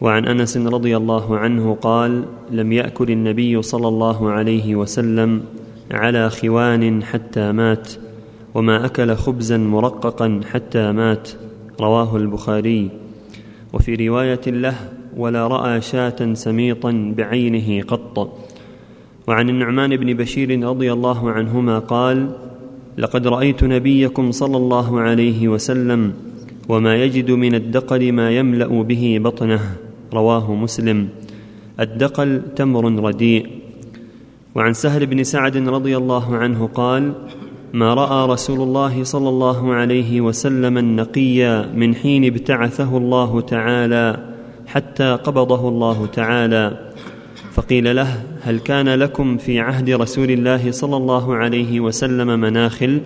وعن أنس رضي الله عنه قال لم يأكل النبي صلى الله عليه وسلم على خوان حتى مات وما أكل خبزا مرققا حتى مات. رواه البخاري. وفي رواية له ولا رأى شاة سميطا بعينه قط. وعن النعمان بن بشير رضي الله عنهما قال لقد رأيت نبيكم صلى الله عليه وسلم وما يجد من الدقل ما يملأ به بطنه. رواه مسلم. الدقل تمر رديء. وعن سهل بن سعد رضي الله عنه قال ما رأى رسول الله صلى الله عليه وسلم النقي من حين ابتعثه الله تعالى حتى قبضه الله تعالى. فقيل له هل كان لكم في عهد رسول الله صلى الله عليه وسلم مناخل؟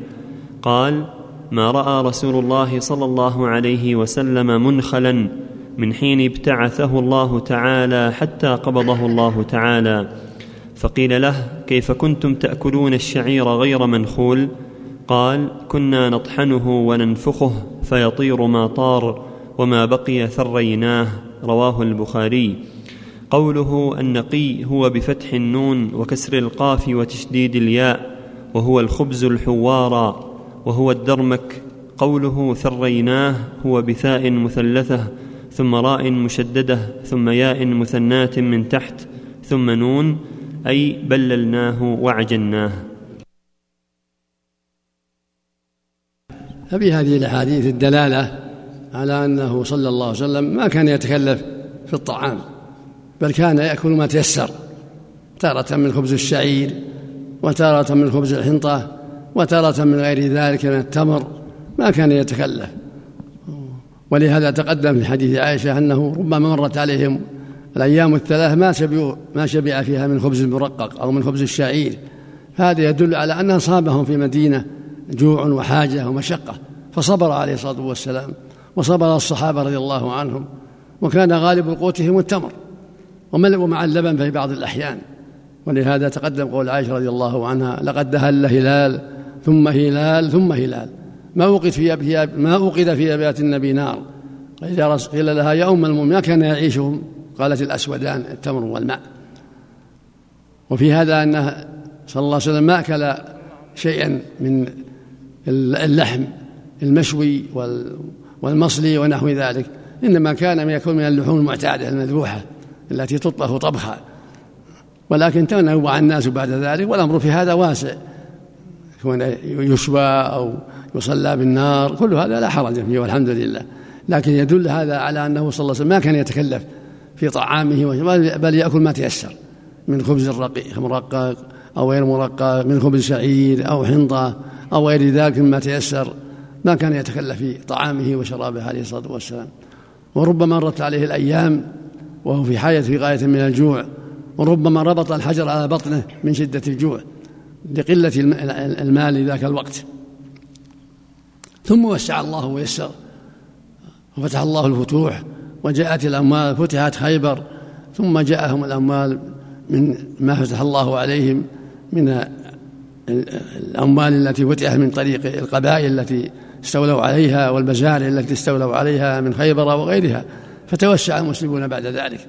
قال ما رأى رسول الله صلى الله عليه وسلم منخلا من حين ابتعثه الله تعالى حتى قبضه الله تعالى. فقيل له كيف كنتم تأكلون الشعير غير منخول؟ قال كنا نطحنه وننفخه فيطير ما طار وما بقي ثريناه. رواه البخاري. قوله النقي هو بفتح النون وكسر القاف وتشديد الياء وهو الخبز الحوارى وهو الدرمك. قوله ثريناه هو بثاء مثلثة ثم راء مشددة ثم ياء مثناة من تحت ثم نون أي بللناه وعجناه ففي هذه الأحاديث الدلالة على أنه صلى الله عليه وسلم ما كان يتكلف في الطعام بل كان يأكل ما تيسر تارة من خبز الشعير وتارة من خبز الحنطة وتارة من غير ذلك من التمر ما كان يتكلف. ولهذا تقدم في حديث عائشة أنه ربما مرت عليهم الأيام الثلاث ما شبعوا ما شبع فيها من خبز المرقق أو من خبز الشعير. هذا يدل على أن أصابهم في مدينة جوع وحاجة ومشقة. فصبر عليه الصلاة والسلام وصبر الصحابة رضي الله عنهم وكان غالب قوتهم التمر وملئوا مع اللبن في بعض الأحيان. ولهذا تقدم قول عائشة رضي الله عنها لقد دهل هلال ثم هلال ثم هلال. ما أوقد في ما أوقد في أبيات النبي نار. قيل لها يا أم المؤمنين كان يعيشهم؟ قالت الأسودان التمر والماء. وفي هذا أنه صلى الله عليه وسلم ما أكل شيئا من اللحم المشوي والمصلي ونحو ذلك. إنما كان يكون من اللحوم المعتادة المذبوحة التي تطبخ طبخا. ولكن تنوع الناس بعد ذلك والأمر في هذا واسع. يشوى أو يصلى بالنار كل هذا لا حرج فيه والحمد لله. لكن يدل هذا على أنه صلى الله عليه وسلم ما كان يتكلف في طعامه بل يأكل ما تيسر من خبز الرقيق مرقق أو غير مرقق من خبز شعير أو حنطة أو غير ذلك مما تيسر. ما كان يتكلف في طعامه وشرابه عليه الصلاة والسلام. وربما مرت عليه الأيام وهو في حاجة في غاية من الجوع وربما ربط الحجر على بطنه من شدة الجوع لقلة المال ذاك الوقت. ثم وسع الله ويسر. وفتح الله الفتوح وجاءت الأموال فتحت خيبر ثم جاءهم الأموال من ما فتح الله عليهم من الأموال التي فتحت من طريق القبائل التي استولوا عليها والمزارع التي استولوا عليها من خيبر وغيرها. فتوسع المسلمون بعد ذلك.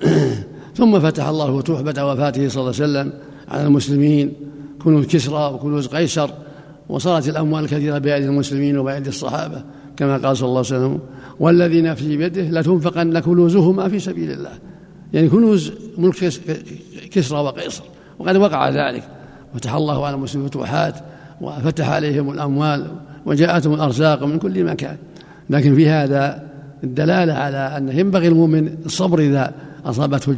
ثم فتح الله الفتوح بعد وفاته صلى الله عليه وسلم على المسلمين كنوز كسرى وكنوز قيصر. وصارت الأموال كثيرة بأيدي المسلمين وبأيدي الصحابة كما قال صلى الله عليه وسلم والذي نفسي بيده لتنفقن كنوزهما في سبيل الله. يعني كنوز ملك كسرى وقيصر وقد وقع ذلك. فتح الله على المسلمين فتوحات وفتح عليهم الأموال وجاءتهم الأرزاق من كل مكان. لكن في هذا الدلالة على أنه ينبغي المؤمن الصبر إذا أصابته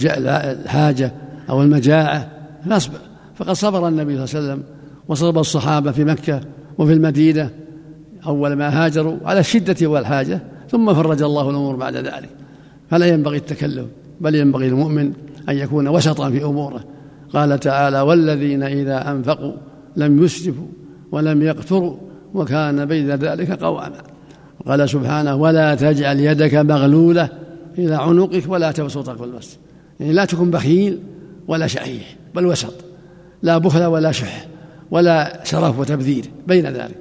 الحاجة أو المجاعة فاصبر فقد صبر النبي صلى الله عليه وسلم وصبر الصحابة في مكة وفي المدينة أول ما هاجروا على الشدة والحاجة ثم فرج الله الأمور بعد ذلك. فلا ينبغي التكلف بل ينبغي المؤمن أن يكون وسطا في أموره. قال تعالى والذين إذا أنفقوا لم يسرفوا ولم يقتروا وكان بين ذلك قواما. قال سبحانه ولا تجعل يدك مغلولة إلى عنقك ولا تبسطك في البسط يعني لا تكن بخيل ولا شحيح بل وسط. لا بخل ولا شح. ولا شرف وتبذير بين ذلك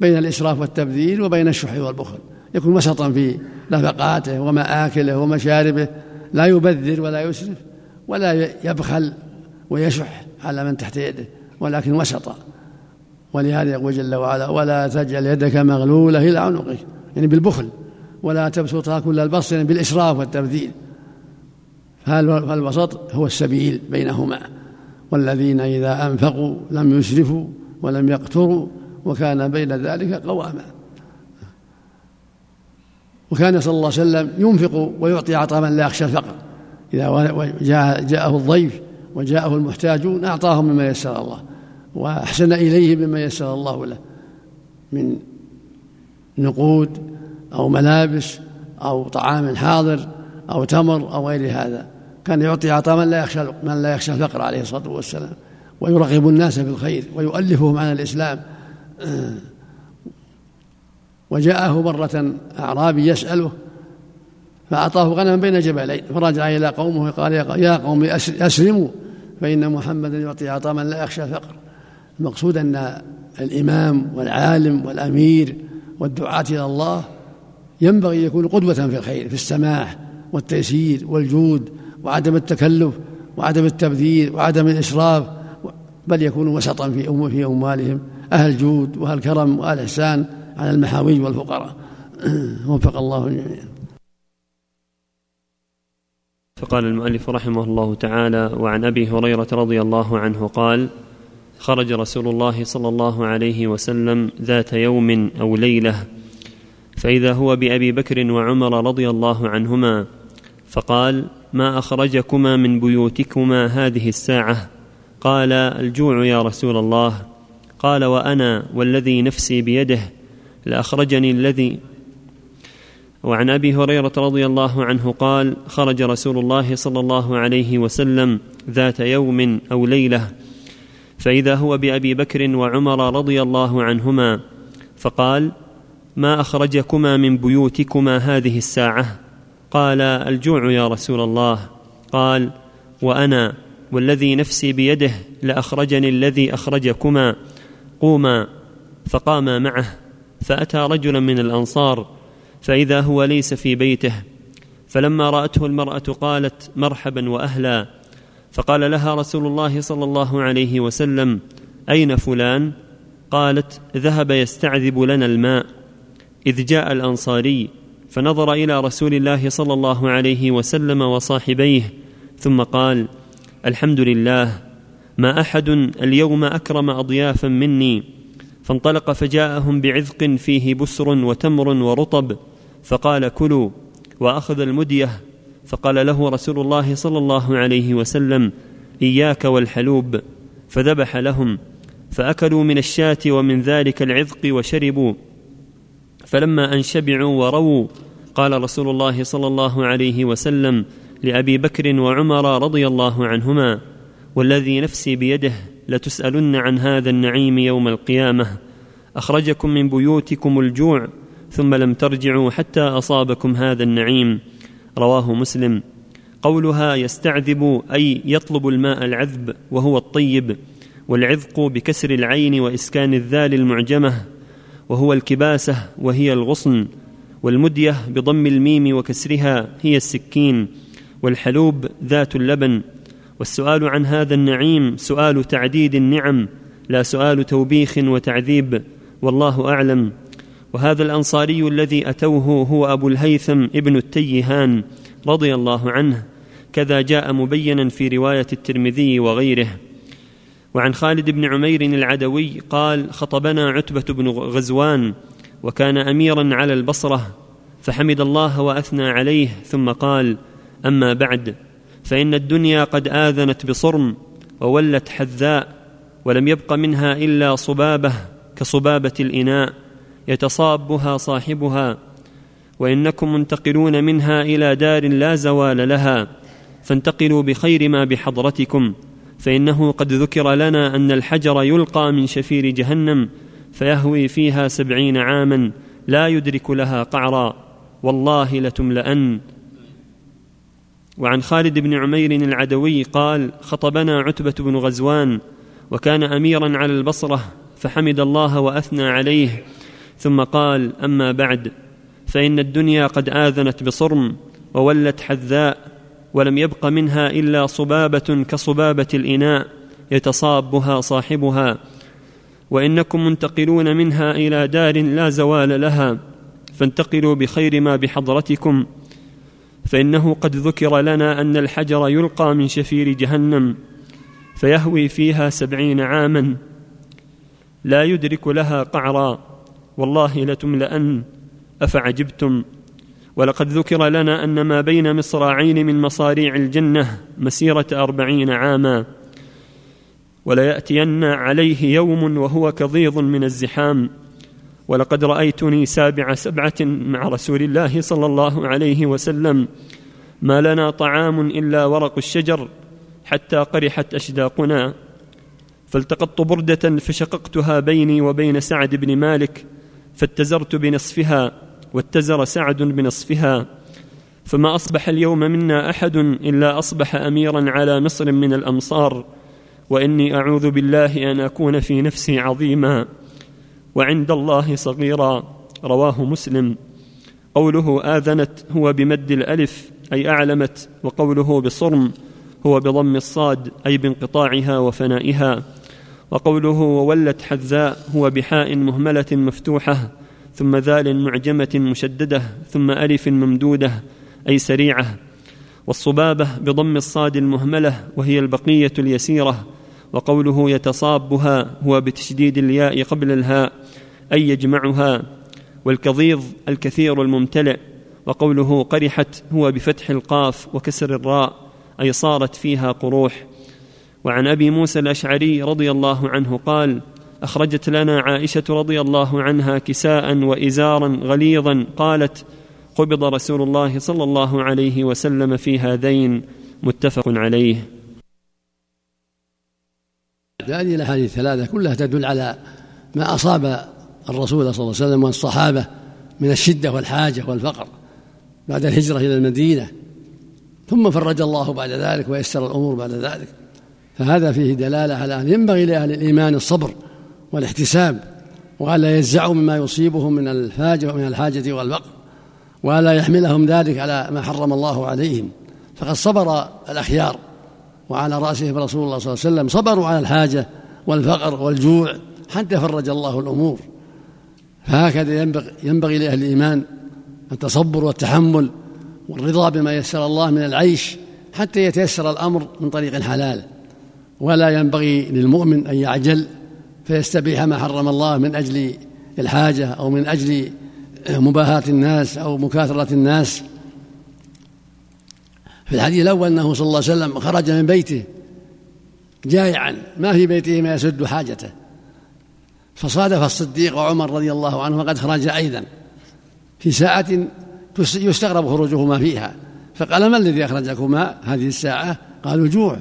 بين الإسراف والتبذير وبين الشح والبخل. يكون وسطا في نفقاته ومآكله ومشاربه لا يبذر ولا يسرف ولا يبخل ويشح على من تحت يده ولكن وسطا. ولهذا يقول جل وعلا ولا تجعل يدك مغلولة إلى عنقك يعني بالبخل. ولا تبسطها كل البسط يعني بالإسراف والتبذير. فالوسط هو السبيل بينهما. والذين إذا أنفقوا لم يسرفوا ولم يقتروا وكان بين ذلك قواما. وكان صلى الله عليه وسلم ينفق ويعطي عطاء من لا يخشى الفقر. إذا جاء جاءه الضيف وجاءه المحتاجون أعطاهم مما يسر الله وأحسن إليه مما يسر الله له من نقود أو ملابس أو طعام حاضر أو تمر أو غير هذا. كان يعطي عطاء من لا يخشى من لا يخشى الفقر عليه الصلاة والسلام ويرغب الناس في الخير ويؤلفهم على الإسلام. وجاءه مرة أعرابي يسأله فأعطاه غنما بين جبلين فرجع إلى قومه قال يا قوم أسلموا فإن محمدا يعطي عطاء من لا يخشى الفقر. المقصود أن الإمام والعالم والأمير والدعاة إلى الله ينبغي يكون قدوة في الخير في السماح والتيسير والجود. وعدم التكلف وعدم التبذير وعدم الإسراف بل يكونوا وسطا في في أموالهم أهل جود وأهل كرم وأهل إحسان على المحاويج والفقراء. وفق الله الجميع فقال المؤلف رحمه الله تعالى وعن أبي هريرة رضي الله عنه قال خرج رسول الله صلى الله عليه وسلم ذات يوم أو ليلة فإذا هو بأبي بكر وعمر رضي الله عنهما فقال ما أخرجكما من بيوتكما هذه الساعة. قال الجوع يا رسول الله. قال وأنا والذي نفسي بيده لأخرجني الذي. وعن أبي هريرة رضي الله عنه قال خرج رسول الله صلى الله عليه وسلم ذات يوم أو ليلة فإذا هو بأبي بكر وعمر رضي الله عنهما فقال ما أخرجكما من بيوتكما هذه الساعة؟ قال الجوع يا رسول الله. قال وأنا والذي نفسي بيده لأخرجني الذي أخرجكما. قوما فقاما معه فأتى رجلا من الأنصار فإذا هو ليس في بيته. فلما رأته المرأة قالت مرحبا وأهلا. فقال لها رسول الله صلى الله عليه وسلم أين فلان؟ قالت ذهب يستعذب لنا الماء. إذ جاء الأنصاري فنظر إلى رسول الله صلى الله عليه وسلم وصاحبيه ثم قال الحمد لله ما أحد اليوم أكرم أضيافا مني فانطلق فجاءهم بعذق فيه بسر وتمر ورطب فقال كلوا وأخذ المدية فقال له رسول الله صلى الله عليه وسلم إياك والحلوب فذبح لهم فأكلوا من الشاة ومن ذلك العذق وشربوا. فلما أن شبعوا ورووا قال رسول الله صلى الله عليه وسلم لأبي بكر وعمر رضي الله عنهما والذي نفسي بيده لتسألن عن هذا النعيم يوم القيامة أخرجكم من بيوتكم الجوع ثم لم ترجعوا حتى أصابكم هذا النعيم. رواه مسلم. قولها يستعذب أي يطلب الماء العذب وهو الطيب والعذق بكسر العين وإسكان الذال المعجمة. وهو الكباسة وهي الغصن والمدية بضم الميم وكسرها هي السكين والحلوب ذات اللبن. والسؤال عن هذا النعيم سؤال تعديد النعم لا سؤال توبيخ وتعذيب والله أعلم. وهذا الأنصاري الذي أتوه هو أبو الهيثم ابن التيهان رضي الله عنه كذا جاء مبينا في رواية الترمذي وغيره. وعن خالد بن عمير العدوي قال خطبنا عتبة بن غزوان وكان اميرا على البصرة فحمد الله وأثنى عليه ثم قال أما بعد فإن الدنيا قد آذنت بصرم وولت حذاء ولم يبق منها إلا صبابة كصبابة الإناء يتصابها صاحبها وإنكم منتقلون منها إلى دار لا زوال لها فانتقلوا بخير ما بحضرتكم. فإنه قد ذكر لنا أن الحجر يلقى من شفير جهنم فيهوي فيها سبعين عاما لا يدرك لها قعرا والله لتملأن. وعن خالد بن عمير العدوي قال خطبنا عتبة بن غزوان وكان أميرا على البصرة فحمد الله وأثنى عليه ثم قال أما بعد فإن الدنيا قد آذنت بصرم وولت حذاء ولم يبق منها إلا صبابة كصبابة الإناء يتصابها صاحبها. وإنكم منتقلون منها إلى دار لا زوال لها فانتقلوا بخير ما بحضرتكم. فإنه قد ذكر لنا أن الحجر يلقى من شفير جهنم فيهوي فيها سبعين عاما. لا يدرك لها قعرا والله لتملأن أفعجبتم؟ ولقد ذكر لنا أن ما بين مصراعين من مصاريع الجنة مسيرة أربعين عاما وليأتين عليه يوم وهو كظيظ من الزحام. ولقد رأيتني سابع سبعة مع رسول الله صلى الله عليه وسلم. ما لنا طعام إلا ورق الشجر حتى قرحت أشداقنا. فالتقطت بردة فشققتها بيني وبين سعد بن مالك فاتزرت بنصفها. واتزر سعد بنصفها فما أصبح اليوم منا أحد إلا أصبح أميرا على مصر من الأمصار وإني أعوذ بالله أن أكون في نفسي عظيما وعند الله صغيرا رواه مسلم. قوله آذنت هو بمد الألف أي أعلمت وقوله بصرم هو بضم الصاد أي بانقطاعها وفنائها. وقوله وولت حذاء هو بحاء مهملة مفتوحة. ثم ذال معجمة مشددة ثم ألف ممدودة أي سريعة. والصبابة بضم الصاد المهملة وهي البقية اليسيرة وقوله يتصابها هو بتشديد الياء قبل الهاء أي يجمعها. والكظيظ الكثير الممتلئ وقوله قرحت هو بفتح القاف وكسر الراء أي صارت فيها قروح. وعن أبي موسى الأشعري رضي الله عنه قال أخرجت لنا عائشة رضي الله عنها كساء وإزارا غليظا قالت قبض رسول الله صلى الله عليه وسلم في هذين متفق عليه. هذه الأحاديث الثلاثة كلها تدل على ما أصاب الرسول صلى الله عليه وسلم والصحابه من الشدة والحاجة والفقر بعد الهجرة إلى المدينة ثم فرج الله بعد ذلك ويسر الأمور بعد ذلك. فهذا فيه دلالة على أن ينبغي لأهل الإيمان الصبر والاحتساب وألا يجزعوا مما يصيبهم من الفاجر ومن الحاجة والفقر ولا يحملهم ذلك على ما حرم الله عليهم. فقد صبر الأخيار وعلى راسهم رسول الله صلى الله عليه وسلم صبروا على الحاجة والفقر والجوع حتى فرج الله الأمور. فهكذا ينبغي, ينبغي لأهل الإيمان التصبر والتحمل والرضا بما يسر الله من العيش حتى يتيسر الأمر من طريق حلال ولا ينبغي للمؤمن أن يعجل فيستبيح ما حرم الله من أجل الحاجة أو من أجل مباهاة الناس أو مكاثرة الناس. في الحديث الأول أنه صلى الله عليه وسلم خرج من بيته جائعا ما في بيته ما يسد حاجته. فصادف الصديق وعمر رضي الله عنه وقد خرج أيضا. في ساعة يستغرب خروجهما فيها. فقال ما الذي أخرجكما هذه الساعة؟ قالوا جوع.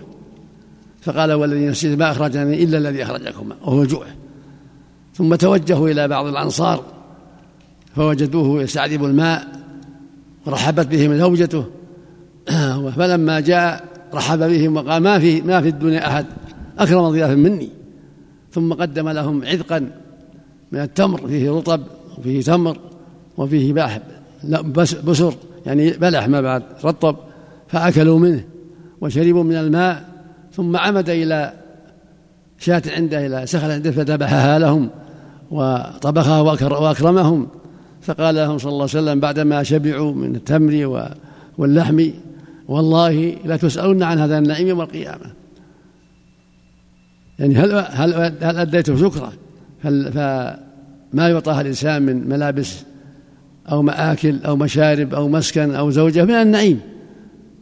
فقال والذي نفسي ما أخرجني إلا الذي أخرجكما وهو جوع. ثم توجهوا إلى بعض الأنصار فوجدوه يستعذب الماء ورحبت بهم زوجته فلما جاء رحب بهم وقال ما في ما في الدنيا أحد أكرم ضيافا مني. ثم قدم لهم عذقا من التمر فيه رطب وفيه تمر وفيه باح بسر يعني بلح ما بعد رطب فأكلوا منه وشربوا من الماء. ثم عمد إلى شاة عنده إلى سخل عنده فذبحها لهم وطبخها وأكرمهم. فقال لهم صلى الله عليه وسلم بعدما شبعوا من التمر واللحم والله لا تسألون عن هذا النعيم يوم القيامة. يعني هل هل هل أديتم شكرا؟ فما يعطاها الإنسان من ملابس أو مآكل أو مشارب أو مسكن أو زوجة من النعيم.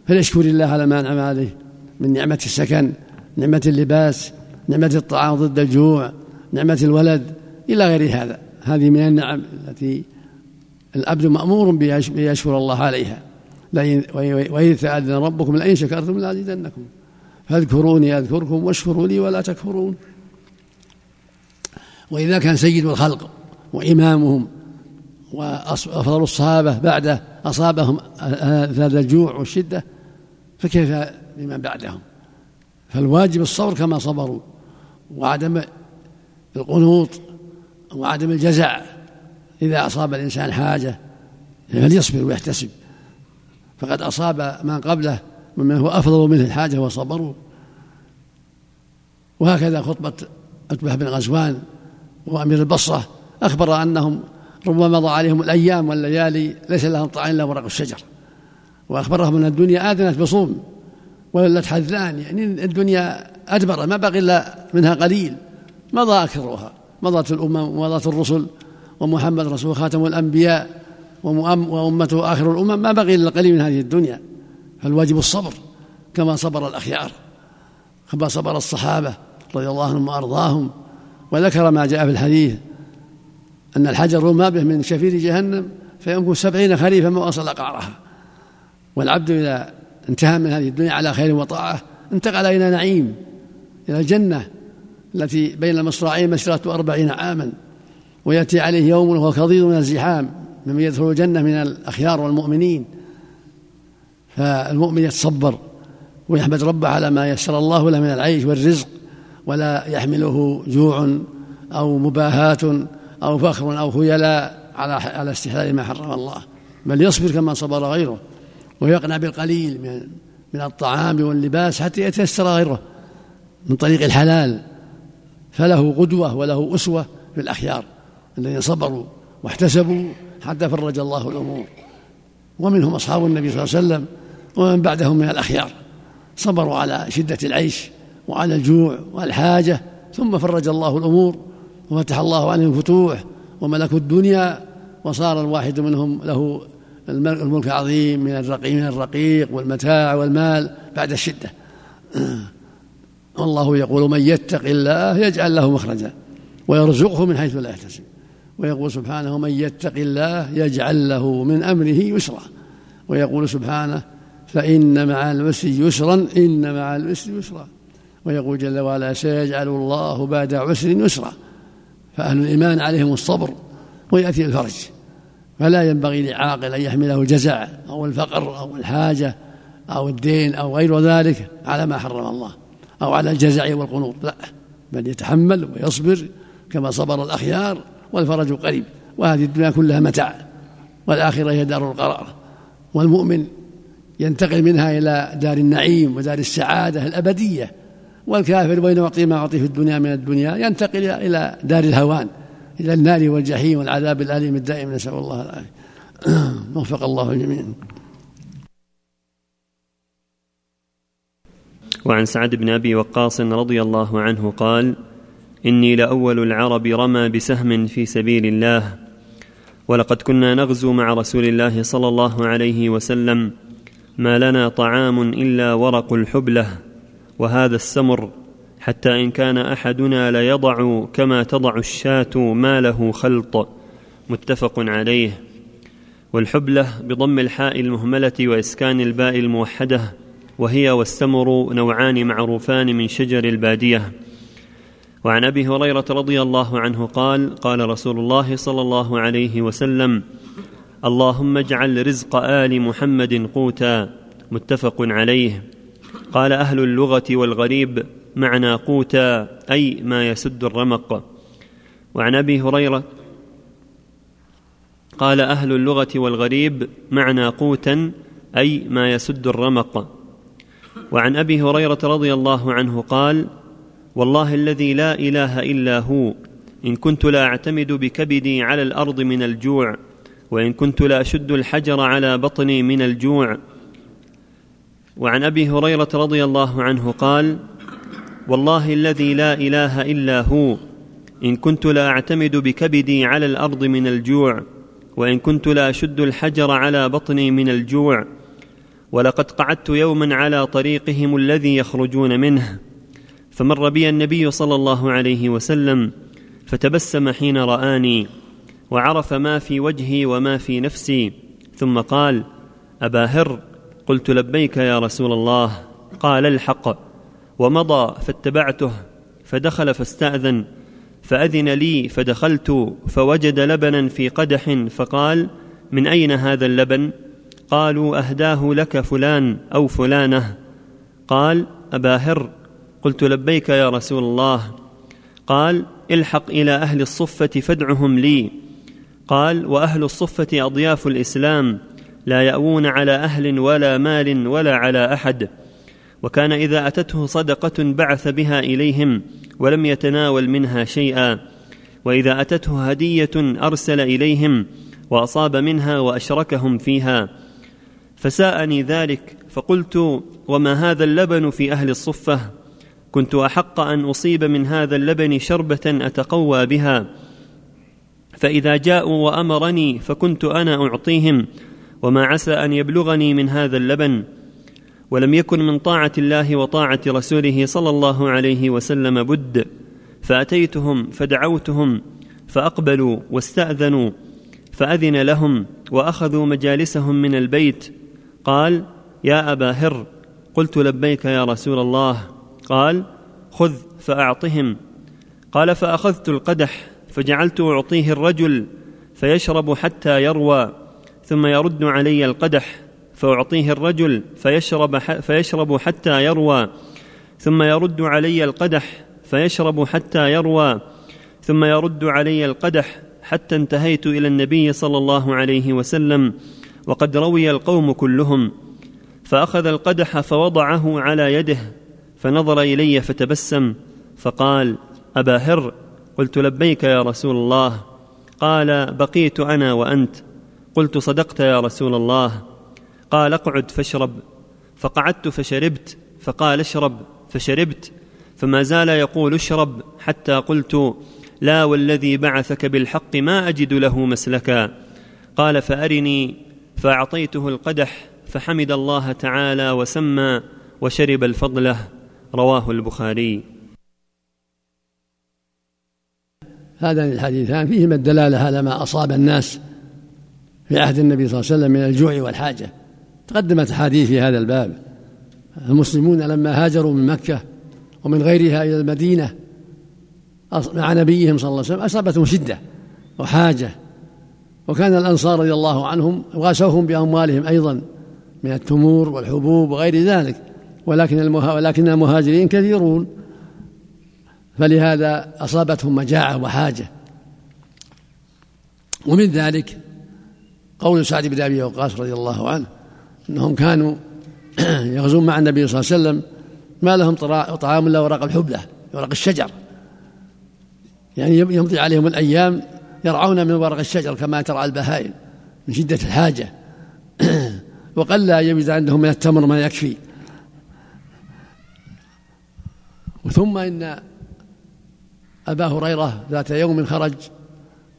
فليشكر الله على ما أنعم عليه. من نعمة السكن نعمة اللباس نعمة الطعام ضد الجوع نعمة الولد إلى غير هذا. هذه من النعم التي العبد مأمور بيشكر الله عليها. وإذ تأذن ربكم لئن شكرتم لأزيدنكم. فاذكروني أذكركم واشكروا لي ولا تكفرون. وإذا كان سيد الخلق وإمامهم وأفضل الصحابة بعده أصابهم هذا الجوع والشدة فكيف لمن بعدهم. فالواجب الصبر كما صبروا وعدم القنوط وعدم الجزع إذا أصاب الإنسان حاجة فليصبر ويحتسب. فقد أصاب من قبله ممن هو أفضل منه الحاجة وصبروا. وهكذا خطبة عتبة بن غزوان وأمير البصرة أخبر أنهم ربما مضى عليهم الأيام والليالي ليس لهم طعام إلا ورق الشجر. وأخبرهم أن الدنيا آذنت بصوم. ولت حذان يعني الدنيا أدبر ما بقي إلا منها قليل. مضى أكثرها مضت الأمم ومضت الرسل ومحمد رسول خاتم الأنبياء وأمته آخر الأمم ما بقي إلا قليل من هذه الدنيا. فالواجب الصبر كما صبر الأخيار كما صبر الصحابة رضي الله عنهم وأرضاهم. وذكر ما جاء في الحديث أن الحجر ما به من شفير جهنم فيمكن سبعين خريفا ما وصل قعرها والعبد إذا انتهى من هذه الدنيا على خير وطاعة. انتقل إلى نعيم إلى الجنة التي بين المصراعين مسيرة أربعين عاما. ويأتي عليه يوم وهو كضيض من الزحام من يدخل الجنة من الأخيار والمؤمنين. فالمؤمن يتصبر ويحمد ربه على ما يسر الله له من العيش والرزق ولا يحمله جوع أو مباهاة أو فخر أو خيلاء على على استحلال ما حرم الله. بل يصبر كما صبر غيره. ويقنع بالقليل من من الطعام واللباس حتى يتيسر غيره من طريق الحلال. فله قدوة وله أسوة في الأخيار الذين صبروا واحتسبوا حتى فرج الله الأمور. ومنهم أصحاب النبي صلى الله عليه وسلم ومن بعدهم من الأخيار. صبروا على شدة العيش وعلى الجوع والحاجة ثم فرج الله الأمور وفتح الله عليهم الفتوح وملكوا الدنيا وصار الواحد منهم له الملك العظيم من الرقيق من الرقيق والمتاع والمال بعد الشدة. والله يقول من يتق الله يجعل له مخرجا ويرزقه من حيث لا يحتسب. ويقول سبحانه من يتق الله يجعل له من أمره يسرا. ويقول سبحانه فإن مع العسر يسرا إن مع العسر يسرا. ويقول جل وعلا سيجعل الله بعد عسر يسرا. فأهل الإيمان عليهم الصبر ويأتي الفرج. فلا ينبغي لعاقل أن يحمله الجزع أو الفقر أو الحاجة أو الدين أو غير ذلك على ما حرم الله أو على الجزع والقنوط لا. بل يتحمل ويصبر كما صبر الأخيار والفرج قريب وهذه الدنيا كلها متاع والآخرة هي دار القرار. والمؤمن ينتقل منها إلى دار النعيم ودار السعادة الأبدية والكافر وين يعطي ما أعطي في الدنيا من الدنيا؟ ينتقل إلى دار الهوان. إلى النار والجحيم والعذاب الأليم الدائم. نسأل الله العافية. وفق الله الجميع وعن سعد بن أبي وقاص رضي الله عنه قال إني لأول العرب رمى بسهم في سبيل الله ولقد كنا نغزو مع رسول الله صلى الله عليه وسلم ما لنا طعام إلا ورق الحبلة وهذا السمر حتى إن كان أحدنا ليضع كما تضع الشاة ما له خلط. متفق عليه. والحبلة بضم الحاء المهملة وإسكان الباء الموحدة وهي والسمر نوعان معروفان من شجر البادية. وعن أبي هريرة رضي الله عنه قال قال رسول الله صلى الله عليه وسلم اللهم اجعل رزق آل محمد قوتا. متفق عليه. قال أهل اللغة والغريب معنى قوتا أي ما يسد الرمق. وعن أبي هريرة قال أهل اللغة والغريب معنى قوتا أي ما يسد الرمق. وعن أبي هريرة رضي الله عنه قال والله الذي لا إله إلا هو إن كنت لا أعتمد بكبدي على الأرض من الجوع وإن كنت لا أشد الحجر على بطني من الجوع. وعن أبي هريرة رضي الله عنه قال والله الذي لا إله إلا هو. إن كنت لا أعتمد بكبدي على الأرض من الجوع وإن كنت لا أشد الحجر على بطني من الجوع. ولقد قعدت يوما على طريقهم الذي يخرجون منه. فمر بي النبي صلى الله عليه وسلم فتبسم حين رآني وعرف ما في وجهي وما في نفسي. ثم قال أبا هر قلت لبيك يا رسول الله. قال الحق. ومضى فاتبعته فدخل فاستأذن فأذن لي فدخلت فوجد لبنا في قدح فقال من أين هذا اللبن؟ قالوا أهداه لك فلان أو فلانة. قال أبا هر قلت لبيك يا رسول الله. قال الحق إلى أهل الصفة فادعهم لي. قال وأهل الصفة أضياف الإسلام لا يأوون على أهل ولا مال ولا على أحد. وكان إذا أتته صدقة بعث بها إليهم ولم يتناول منها شيئا. وإذا أتته هدية أرسل إليهم وأصاب منها وأشركهم فيها. فساءني ذلك فقلت وما هذا اللبن في أهل الصفة؟ كنت أحق أن أصيب من هذا اللبن شربة أتقوى بها. فإذا جاءوا وأمرني فكنت أنا أعطيهم وما عسى أن يبلغني من هذا اللبن. ولم يكن من طاعة الله وطاعة رسوله صلى الله عليه وسلم بد فأتيتهم فدعوتهم فأقبلوا واستأذنوا فأذن لهم وأخذوا مجالسهم من البيت. قال يا أبا هر قلت لبيك يا رسول الله. قال خذ فأعطهم. قال فأخذت القدح فجعلت أعطيه الرجل فيشرب حتى يروى ثم يرد علي القدح. فأعطيه الرجل فيشرب فيشرب حتى يروى ثم يرد علي القدح فيشرب حتى يروى ثم يرد علي القدح حتى انتهيت إلى النبي صلى الله عليه وسلم وقد روي القوم كلهم. فأخذ القدح فوضعه على يده فنظر إلي فتبسم فقال أبا هر قلت لبيك يا رسول الله. قال بقيت أنا وأنت. قلت صدقت يا رسول الله. قال اقعد فاشرب. فقعدت فشربت. فقال اشرب. فشربت. فما زال يقول اشرب حتى قلت لا والذي بعثك بالحق ما أجد له مسلكا. قال فأرني. فأعطيته القدح. فحمد الله تعالى وسمى وشرب الفضله رواه البخاري. هذان الحديثان فيهما الدلالة على ما أصاب الناس في عهد النبي صلى الله عليه وسلم من الجوع والحاجة. تقدمت أحاديث في هذا الباب. المسلمون لما هاجروا من مكة ومن غيرها إلى المدينة مع نبيهم صلى الله عليه وسلم أصابتهم شدة وحاجة. وكان الأنصار رضي الله عنهم غاسوهم بأموالهم أيضا من التمور والحبوب وغير ذلك. ولكن ولكن المهاجرين كثيرون. فلهذا أصابتهم مجاعة وحاجة. ومن ذلك قول سعد بن أبي وقاص رضي الله عنه انهم كانوا يغزون مع النبي صلى الله عليه وسلم ما لهم طعام إلا ورق الحبلة ورق الشجر. يعني يمضي عليهم الأيام يرعون من ورق الشجر كما ترعى البهائم من شدة الحاجة. وقل يجد عندهم من التمر ما يكفي. ثم إن أبا هريرة ذات يوم خرج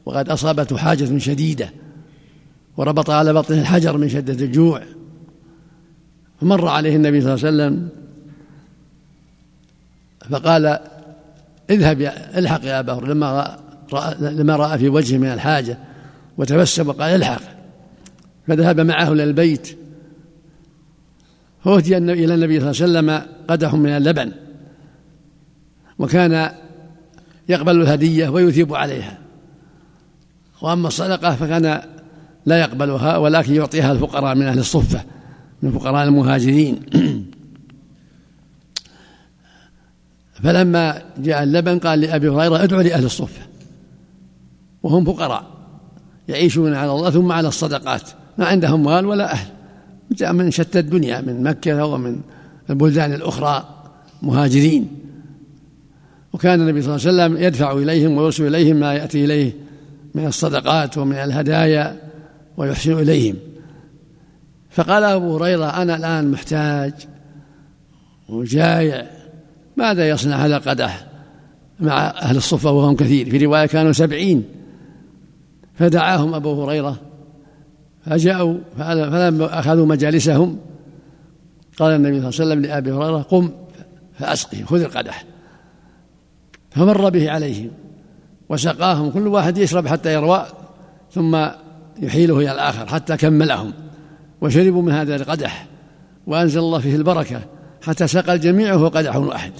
وقد أصابته حاجة شديدة وربط على بطنه الحجر من شدة الجوع. فمر عليه النبي صلى الله عليه وسلم فقال اذهب يا الحق يا أبا هريرة لما رأى لما رأى في وجهه من الحاجة وتبسم وقال الحق. فذهب معه إلى البيت. فأتي إلى النبي صلى الله عليه وسلم قدح من اللبن. وكان يقبل الهدية ويثيب عليها. وأما الصدقة فكان لا يقبلها ولكن يعطيها الفقراء من أهل الصفة. من فقراء المهاجرين. فلما جاء اللبن قال لأبي هريرة ادعو لأهل الصفة. وهم فقراء يعيشون على الله ثم على الصدقات. ما عندهم مال ولا أهل. جاء من شتى الدنيا من مكة ومن البلدان الأخرى مهاجرين. وكان النبي صلى الله عليه وسلم يدفع إليهم ويرسل إليهم ما يأتي إليه من الصدقات ومن الهدايا ويحسن إليهم. فقال أبو هريرة أنا الآن محتاج وجايع ماذا يصنع هذا القدح مع أهل الصفة وهم كثير؟ في رواية كانوا سبعين. فدعاهم أبو هريرة فجاءوا فلما أخذوا مجالسهم قال النبي صلى الله عليه وسلم لأبي هريرة قم فأسقهم خذ القدح. فمر به عليهم وسقاهم كل واحد يشرب حتى يروى ثم يحيله إلى الآخر حتى كملهم. وشربوا من هذا القدح وأنزل الله فيه البركة حتى سقى الجميع وهو قدح واحد.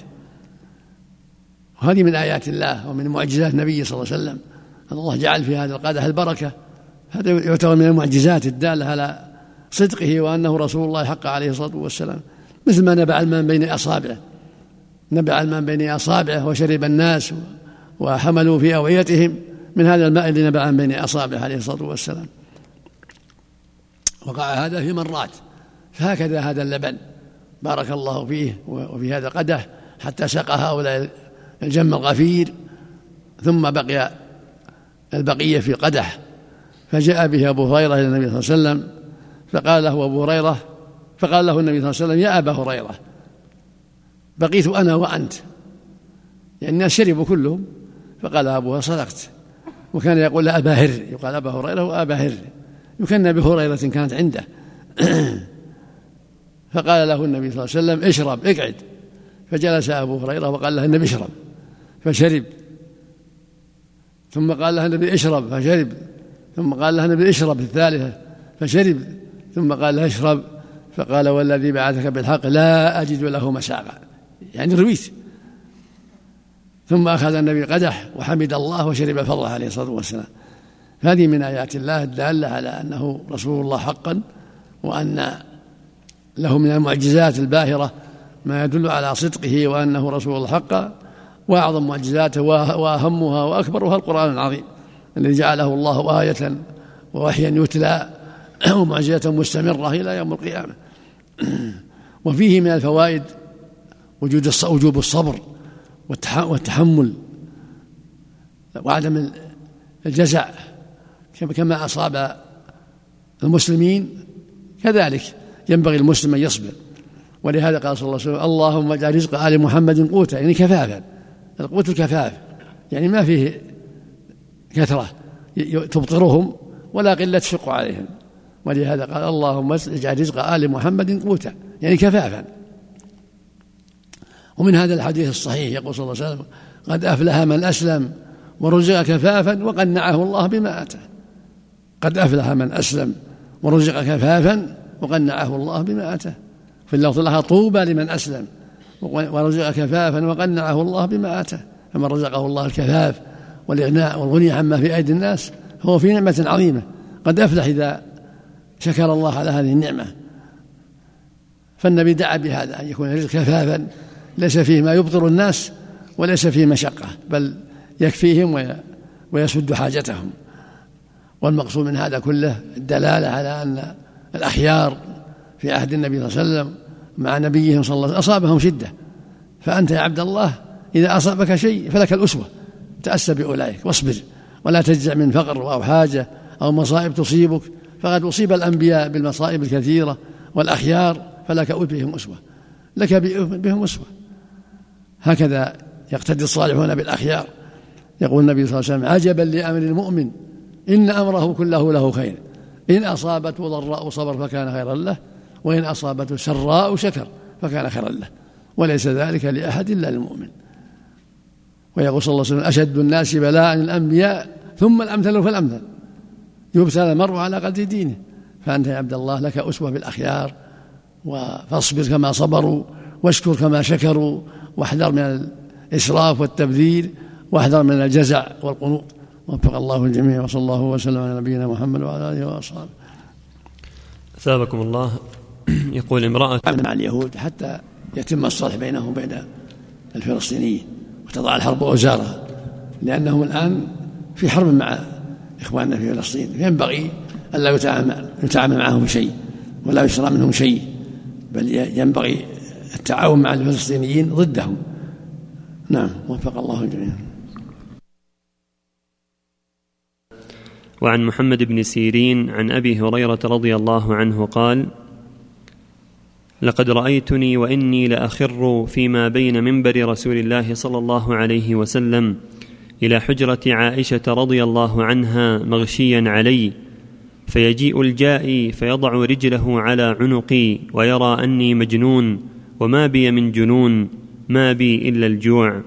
وهذه من آيات الله ومن معجزات النبي صلى الله عليه وسلم. أن الله جعل في هذا القدح البركة. هذا يعتبر من المعجزات الدالة على صدقه وأنه رسول الله حق عليه الصلاة والسلام. مثل ما نبع الماء بين أصابعه. نبع الماء بين أصابعه وشرب الناس وحملوا في أوعيتهم من هذا الماء الذي نبع بين أصابعه عليه الصلاة والسلام. وقع هذا في مرات. فهكذا هذا اللبن. بارك الله فيه وفي هذا قدح حتى سقى هؤلاء الجم الغفير. ثم بقي البقية في قدح. فجاء به أبو هريرة إلى النبي صلى الله عليه وسلم فقال له أبو هريرة فقال له النبي صلى الله عليه وسلم يا أبا هريرة بقيت أنا وأنت. يعني الناس شربوا كلهم. فقال أبوها صدقت. وكان يقول أبا هر يقال أبا هريرة وأبا هر. يكنى بهريرة كانت عنده. فقال له النبي صلى الله عليه وسلم اشرب اقعد. فجلس أبو هريرة وقال له النبي اشرب فشرب. ثم قال له النبي اشرب فشرب. ثم قال له النبي اشرب الثالثة فشرب. ثم قال له اشرب. فقال والذي بعثك بالحق لا أجد له مساقا يعني رويت. ثم أخذ النبي قدح وحمد الله وشرب فضله عليه الصلاة والسلام. هذه من آيات الله الدالة على أنه رسول الله حقا وأن له من المعجزات الباهرة ما يدل على صدقه وأنه رسول الله حقا وأعظم معجزاته وأهمها وأكبرها القرآن العظيم الذي جعله الله آية ووحيا يتلى ومعجزة مستمرة إلى يوم القيامة. وفيه من الفوائد وجود وجوب الصبر والتحمل وعدم الجزع كما أصاب المسلمين. كذلك ينبغي المسلم أن يصبر. ولهذا قال صلى الله عليه وسلم اللهم اجعل رزق آل محمد قوتا يعني كفافا. القوت الكفاف. يعني ما فيه كثرة تبطرهم ولا قلة تشق عليهم. ولهذا قال اللهم اجعل رزق آل محمد قوتا يعني كفافا. ومن هذا الحديث الصحيح يقول صلى الله عليه وسلم قد أفلح من أسلم ورزق كفافا وقنعه الله بما آتاه. قد أفلح من أسلم ورزق كفافا وقنعه الله بما آتاه. في اللفظ لها طوبى لمن أسلم ورزق كفافا وقنعه الله بما آتاه. فمن رزقه الله الكفاف والإغناء والغني عما في أيدي الناس فهو في نعمة عظيمة. قد أفلح إذا شكر الله على هذه النعمة. فالنبي دعا بهذا أن يكون الرزق كفافا ليس فيه ما يبطر الناس وليس فيه مشقة بل يكفيهم ويسد حاجتهم. والمقصود من هذا كله الدلالة على أن الأخيار في عهد النبي صلى الله عليه وسلم مع نبيهم صلى الله عليه وسلم أصابهم شدة. فأنت يا عبد الله إذا أصابك شيء فلك الأسوة. تأسى بأولئك واصبر. ولا تجزع من فقر أو حاجة أو مصائب تصيبك. فقد أصيب الأنبياء بالمصائب الكثيرة والأخيار فلك بهم أسوة. لك بهم أسوة. هكذا يقتدي الصالحون بالأخيار. يقول النبي صلى الله عليه وسلم عجبا لأمر المؤمن إن أمره كله له خير. إن أصابته ضراء صبر فكان خيرا له وإن أصابته سراء شكر فكان خيرا له. وليس ذلك لأحد إلا للمؤمن ويقول صلى الله عليه وسلم أشد الناس بلاء الأنبياء ثم الأمثل فالأمثل. يبتلى المرء على قدر دينه. فأنت يا عبد الله لك أسوة بالأخيار فاصبر كما صبروا واشكر كما شكروا واحذر من الإسراف والتبذير واحذر من الجزع والقنوط. وفق الله الجميع وصلى الله وسلم على نبينا محمد وعلى آله وأصحابه. أثابكم الله. يقول امرأة مع اليهود حتى يتم الصلح بينهم وبين الفلسطينيين وتضع الحرب أوزارها لأنهم الآن في حرب مع إخواننا في فلسطين. ينبغي ألا يتعامل يتعامل معهم شيء ولا يشرى منهم شيء بل ينبغي التعاون مع الفلسطينيين ضدهم. نعم وفق الله الجميع. وعن محمد بن سيرين عن أبي هريرة رضي الله عنه قال لقد رأيتني وإني لأخر فيما بين منبر رسول الله صلى الله عليه وسلم إلى حجرة عائشة رضي الله عنها مغشيا علي فيجيء الجائي فيضع رجله على عنقي ويرى أني مجنون وما بي من جنون ما بي إلا الجوع.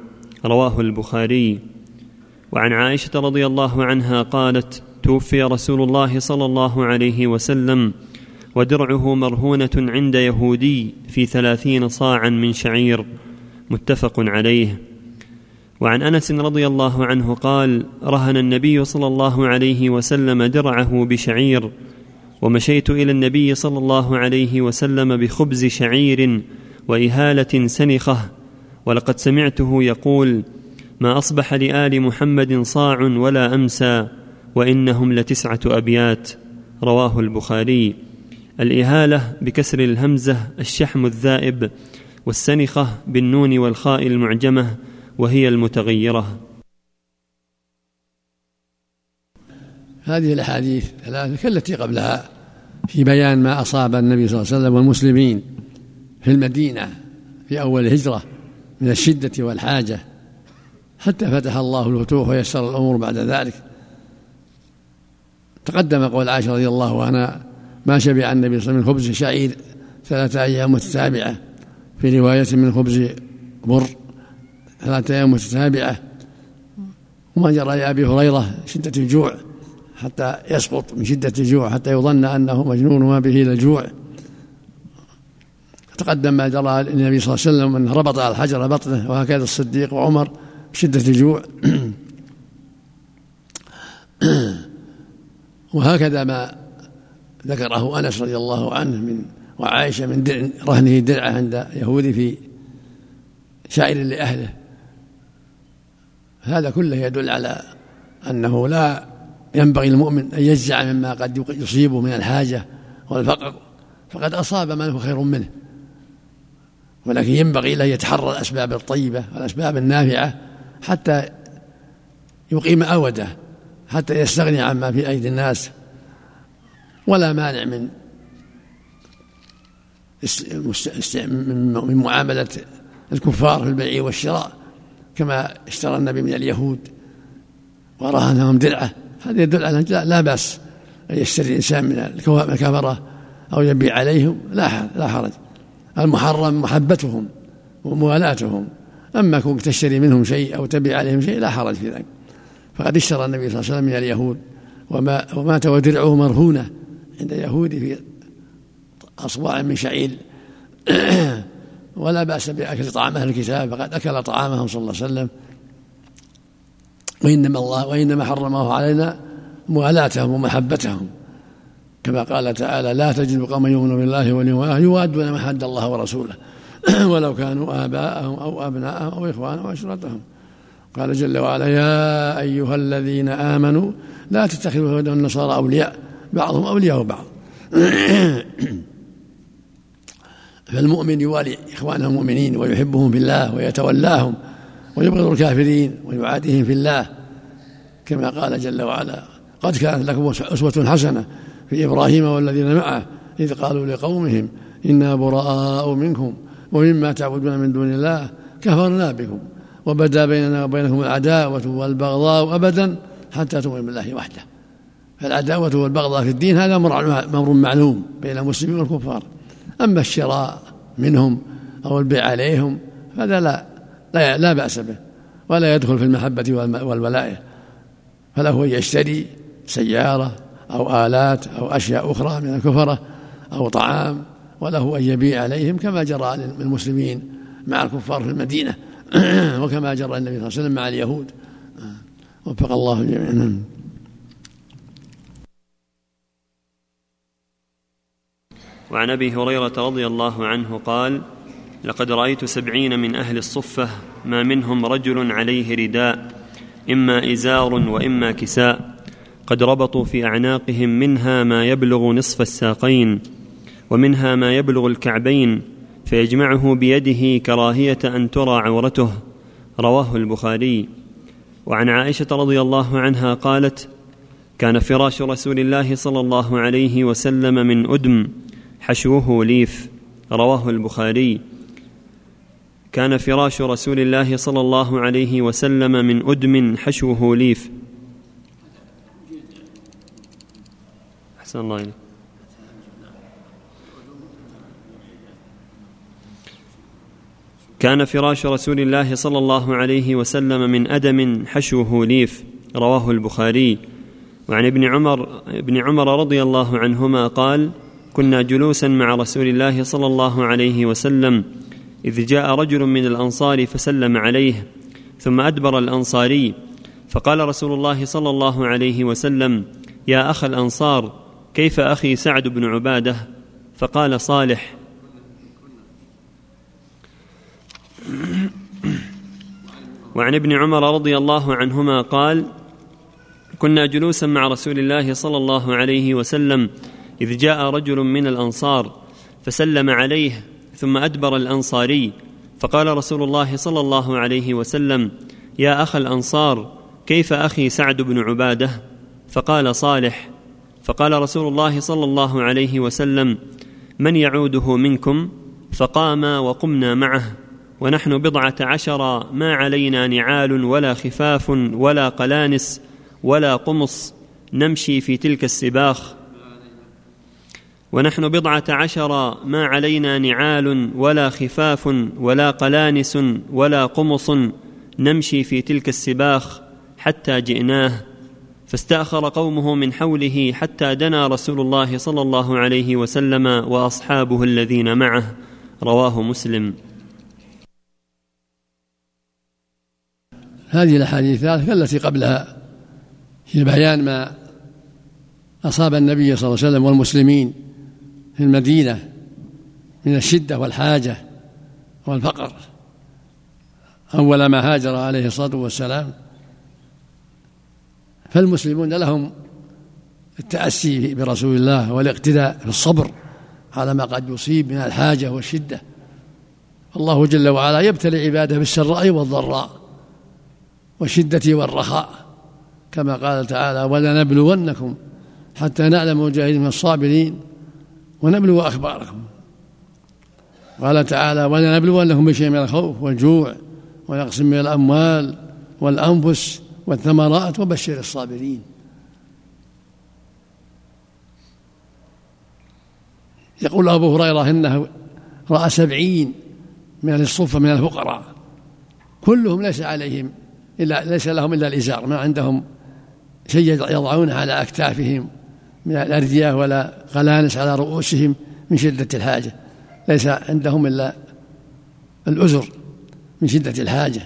رواه البخاري. وعن عائشة رضي الله عنها قالت توفي رسول الله صلى الله عليه وسلم ودرعه مرهونة عند يهودي في ثلاثين صاعا من شعير متفق عليه. وعن أنس رضي الله عنه قال رهن النبي صلى الله عليه وسلم درعه بشعير ومشيت إلى النبي صلى الله عليه وسلم بخبز شعير وإهالة سنخة ولقد سمعته يقول ما أصبح لآل محمد صاع ولا أمسى. وإنهم لتسعة أبيات رواه البخاري. الإهالة بكسر الهمزة الشحم الذائب والسنخة بالنون والخاء المعجمة وهي المتغيرة. هذه الأحاديث ثلاثة كالتي قبلها في بيان ما أصاب النبي صلى الله عليه وسلم والمسلمين في المدينة في أول الهجرة من الشدة والحاجة حتى فتح الله الفتوح ويسر الأمور بعد ذلك. تقدم قول عائشة رضي الله عنها ما شبع النبي صلى الله عليه وسلم من خبز شعير ثلاثة أيام متتابعة في رواية من خبز بر ثلاثة أيام متتابعة. وما جرى لأبي هريرة شدة الجوع حتى يسقط من شدة الجوع حتى يظن أنه مجنون وما به إلا الجوع. تقدم ما جرى للنبي صلى الله عليه وسلم أنه ربط على الحجر بطنه وهكذا الصديق وعمر بشدة الجوع. وهكذا ما ذكره أنس رضي الله عنه من وعائشة من درع رهنه درعة عند يهودي في شاعر لأهله. هذا كله يدل على أنه لا ينبغي المؤمن أن يجزع مما قد يصيبه من الحاجة والفقر. فقد أصاب من هو خير منه. ولكن ينبغي له يتحرى الأسباب الطيبة والأسباب النافعة حتى يقيم أودة. حتى يستغني عما في أيدي الناس ولا مانع من من معاملة الكفار في البيع والشراء كما اشترى النبي من اليهود ورهنهم درعه هذا يدل على لا بأس أن يشتري الإنسان من الكفرة أو يبيع عليهم لا لا حرج. المحرم محبتهم وموالاتهم. أما كنت تشتري منهم شيء أو تبيع عليهم شيء لا حرج في ذلك. فقد اشترى النبي صلى الله عليه وسلم من اليهود. وما ومات ودرعه مرهونة عند يهودي في أصباع من شعير. ولا بأس بأكل طعام أهل الكتاب فقد أكل طعامهم صلى الله عليه وسلم. وإنما الله وإنما حرمه علينا موالاتهم ومحبتهم. كما قال تعالى لا تجد قوما يؤمنون بالله واليوم يوادون ما حد الله ورسوله. ولو كانوا آباءهم أو أبناءهم أو إخوانهم أو عشرتهم قال جل وعلا يا أيها الذين آمنوا لا تتخذوا اليهود والنصارى أولياء. بعضهم أولياء بعض فالمؤمن يوالي إخوانه المؤمنين ويحبهم في الله ويتولاهم ويبغض الكافرين ويعاديهم في الله. كما قال جل وعلا قد كانت لكم أسوة حسنة في إبراهيم والذين معه إذ قالوا لقومهم إنا براء منكم ومما تعبدون من دون الله كفرنا بكم وبدا بيننا وبينكم العداوة والبغضاء أبدا حتى تؤمنوا بالله وحده. فالعداوة والبغضاء في الدين هذا أمر معلوم بين المسلمين والكفار. أما الشراء منهم أو البيع عليهم هذا لا لا, لا بأس به ولا يدخل في المحبة والولاء. فله أن يشتري سيارة أو آلات أو أشياء أخرى من الكفرة أو طعام وله أن يبيع عليهم كما جرى للمسلمين مع الكفار في المدينة. وكما جرى النبي صلى الله عليه وسلم مع اليهود. وفق الله الجميع نعم. وعن أبي هريرة رضي الله عنه قال لقد رأيت سبعين من أهل الصفة ما منهم رجل عليه رداء إما إزار وإما كساء قد ربطوا في أعناقهم منها ما يبلغ نصف الساقين ومنها ما يبلغ الكعبين فيجمعه بيده كراهية أن ترى عورته. رواه البخاري. وعن عائشة رضي الله عنها قالت كان فراش رسول الله صلى الله عليه وسلم من أدم حشوه ليف. رواه البخاري. كان فراش رسول الله صلى الله عليه وسلم من أدم حشوه ليف. أحسن الله إليك. كان فراش رسول الله صلى الله عليه وسلم من أدم حشوه ليف رواه البخاري. وعن ابن عمر ابن عمر رضي الله عنهما قال كنا جلوسا مع رسول الله صلى الله عليه وسلم إذ جاء رجل من الأنصار فسلم عليه ثم أدبر الأنصاري. فقال رسول الله صلى الله عليه وسلم يا أخ الأنصار كيف أخي سعد بن عبادة؟ فقال صالح. وعن ابن عمر رضي الله عنهما قال كنا جلوسا مع رسول الله صلى الله عليه وسلم إذ جاء رجل من الأنصار فسلم عليه ثم أدبر الأنصاري فقال رسول الله صلى الله عليه وسلم يا أخ الأنصار كيف أخي سعد بن عبادة؟ فقال صالح فقال رسول الله صلى الله عليه وسلم من يعوده منكم؟ فقام وقمنا معه. ونحن بضعة عشر ما علينا نعال ولا خفاف ولا قلانس ولا قمص نمشي في تلك السباخ. ونحن بضعة عشر ما علينا نعال ولا خفاف ولا قلانس ولا قمص نمشي في تلك السباخ حتى جئناه. فاستأخر قومه من حوله حتى دنا رسول الله صلى الله عليه وسلم وأصحابه الذين معه. رواه مسلم. هذه الأحاديث التي قبلها في بيان ما أصاب النبي صلى الله عليه وسلم والمسلمين في المدينة من الشدة والحاجة والفقر. أول ما هاجر عليه الصلاة والسلام فالمسلمون لهم التأسي برسول الله والاقتداء في الصبر على ما قد يصيب من الحاجة والشدة. الله جل وعلا يبتلي عباده بالسراء والضراء. والشدة والرخاء كما قال تعالى ولنبلونكم حتى نعلم مجاهدين من الصابرين ونبلو أخباركم. قال تعالى ولنبلونكم بشيء من الخوف والجوع ونقسم من الأموال والأنفس والثمرات وبشر الصابرين. يقول أبو هريرة إنه رأى سبعين من الصفة من الفقراء كلهم ليس عليهم إلا ليس لهم إلا الإزار ما عندهم شيء يضعونه على أكتافهم من الأردية ولا قلانس على رؤوسهم من شدة الحاجة ليس عندهم إلا الأزر من شدة الحاجة.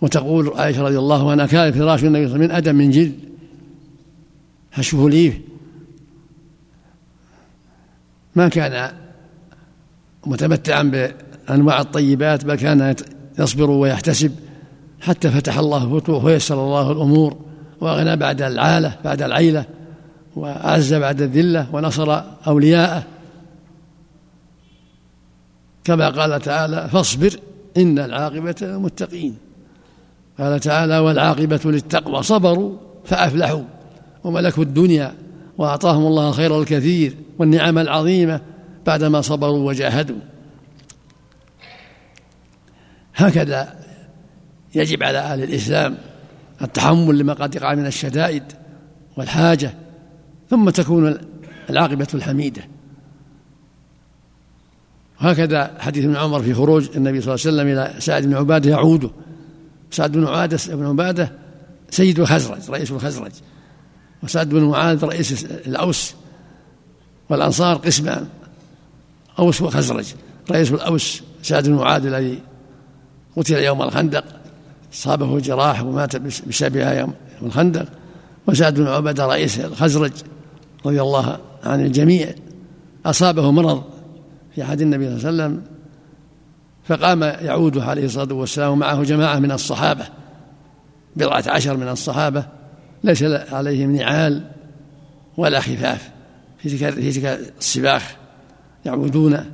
وتقول عائشة رضي الله عنها كان فراش النبي صلى الله عليه وسلم من أدم من جلد حشوه ليف ما كان متمتعا بأنواع الطيبات بل كان يصبر ويحتسب حتى فتح الله فتوح ويسر الله الأمور وأغنى بعد العالة بعد العيلة وأعز بعد الذلة ونصر أولياءه. كما قال تعالى فاصبر إن العاقبة للمتقين قال تعالى والعاقبة للتقوى صبروا فأفلحوا وملكوا الدنيا وأعطاهم الله الخير الكثير والنعم العظيمة بعدما صبروا وجاهدوا هكذا يجب على أهل الإسلام التحمل لما قد يقع من الشدائد والحاجة ثم تكون العاقبة الحميدة. هكذا حديث ابن عمر في خروج النبي صلى الله عليه وسلم إلى سعد بن عبادة يعوده سعد بن عبادة بن عبادة سيد الخزرج رئيس الخزرج. وسعد بن معاذ رئيس الأوس والأنصار قسمان أوس وخزرج رئيس الأوس سعد بن معاذ الذي قتل يوم الخندق صابه جراح ومات بسببها يوم الخندق. وسعد بن عبادة رئيس الخزرج رضي الله عن الجميع أصابه مرض في عهد النبي صلى الله عليه وسلم فقام يعود عليه الصلاة والسلام ومعه جماعة من الصحابة بضعة عشر من الصحابة ليس عليهم نعال ولا خفاف. في تلك السباخ يعودون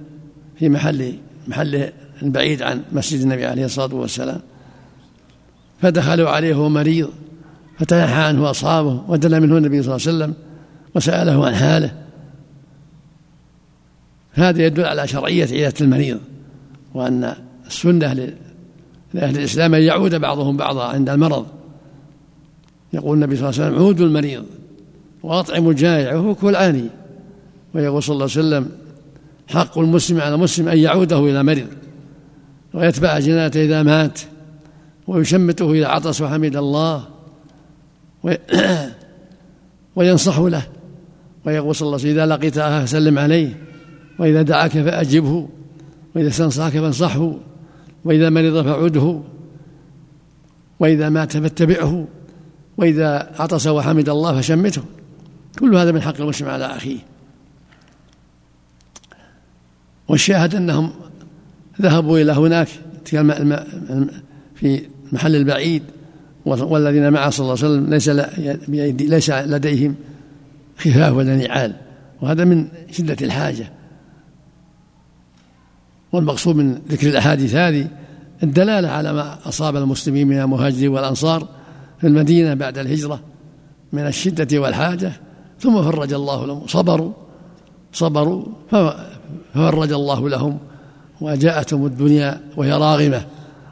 في محل محل بعيد عن مسجد النبي عليه الصلاة والسلام. فدخلوا عليه وهو مريض فتنحى عنه وأصابه ودل منه النبي صلى الله عليه وسلم وسأله عن حاله. هذا يدل على شرعية عيادة المريض وأن السنة لأهل الإسلام أن يعود بعضهم بعضا عند المرض. يقول النبي صلى الله عليه وسلم عودوا المريض وأطعموا الجائع وهو كل عاني. ويقول صلى الله عليه وسلم حق المسلم على المسلم أن يعوده إلى مرض ويتبع جناته إذا مات ويشمته إذا عطس وحمد الله وينصح له ويقول صلى الله عليه وسلم إذا لقيت أخاه فسلم عليه وإذا دعاك فأجبه وإذا استنصحك فانصحه وإذا مرض فعده وإذا مات فاتبعه وإذا عطس وحمد الله فشمته. كل هذا من حق المسلم على أخيه. والشاهد أنهم ذهبوا إلى هناك في المحل البعيد والذين معه صلى الله عليه وسلم ليس ليس لديهم خفاف ولا نعال. وهذا من شدة الحاجة. والمقصود من ذكر الأحاديث هذه الدلالة على ما أصاب المسلمين من المهاجرين والأنصار في المدينة بعد الهجرة من الشدة والحاجة. ثم فرج الله لهم صبروا صبروا ففرج الله لهم. وجاءتهم الدنيا وهي راغمة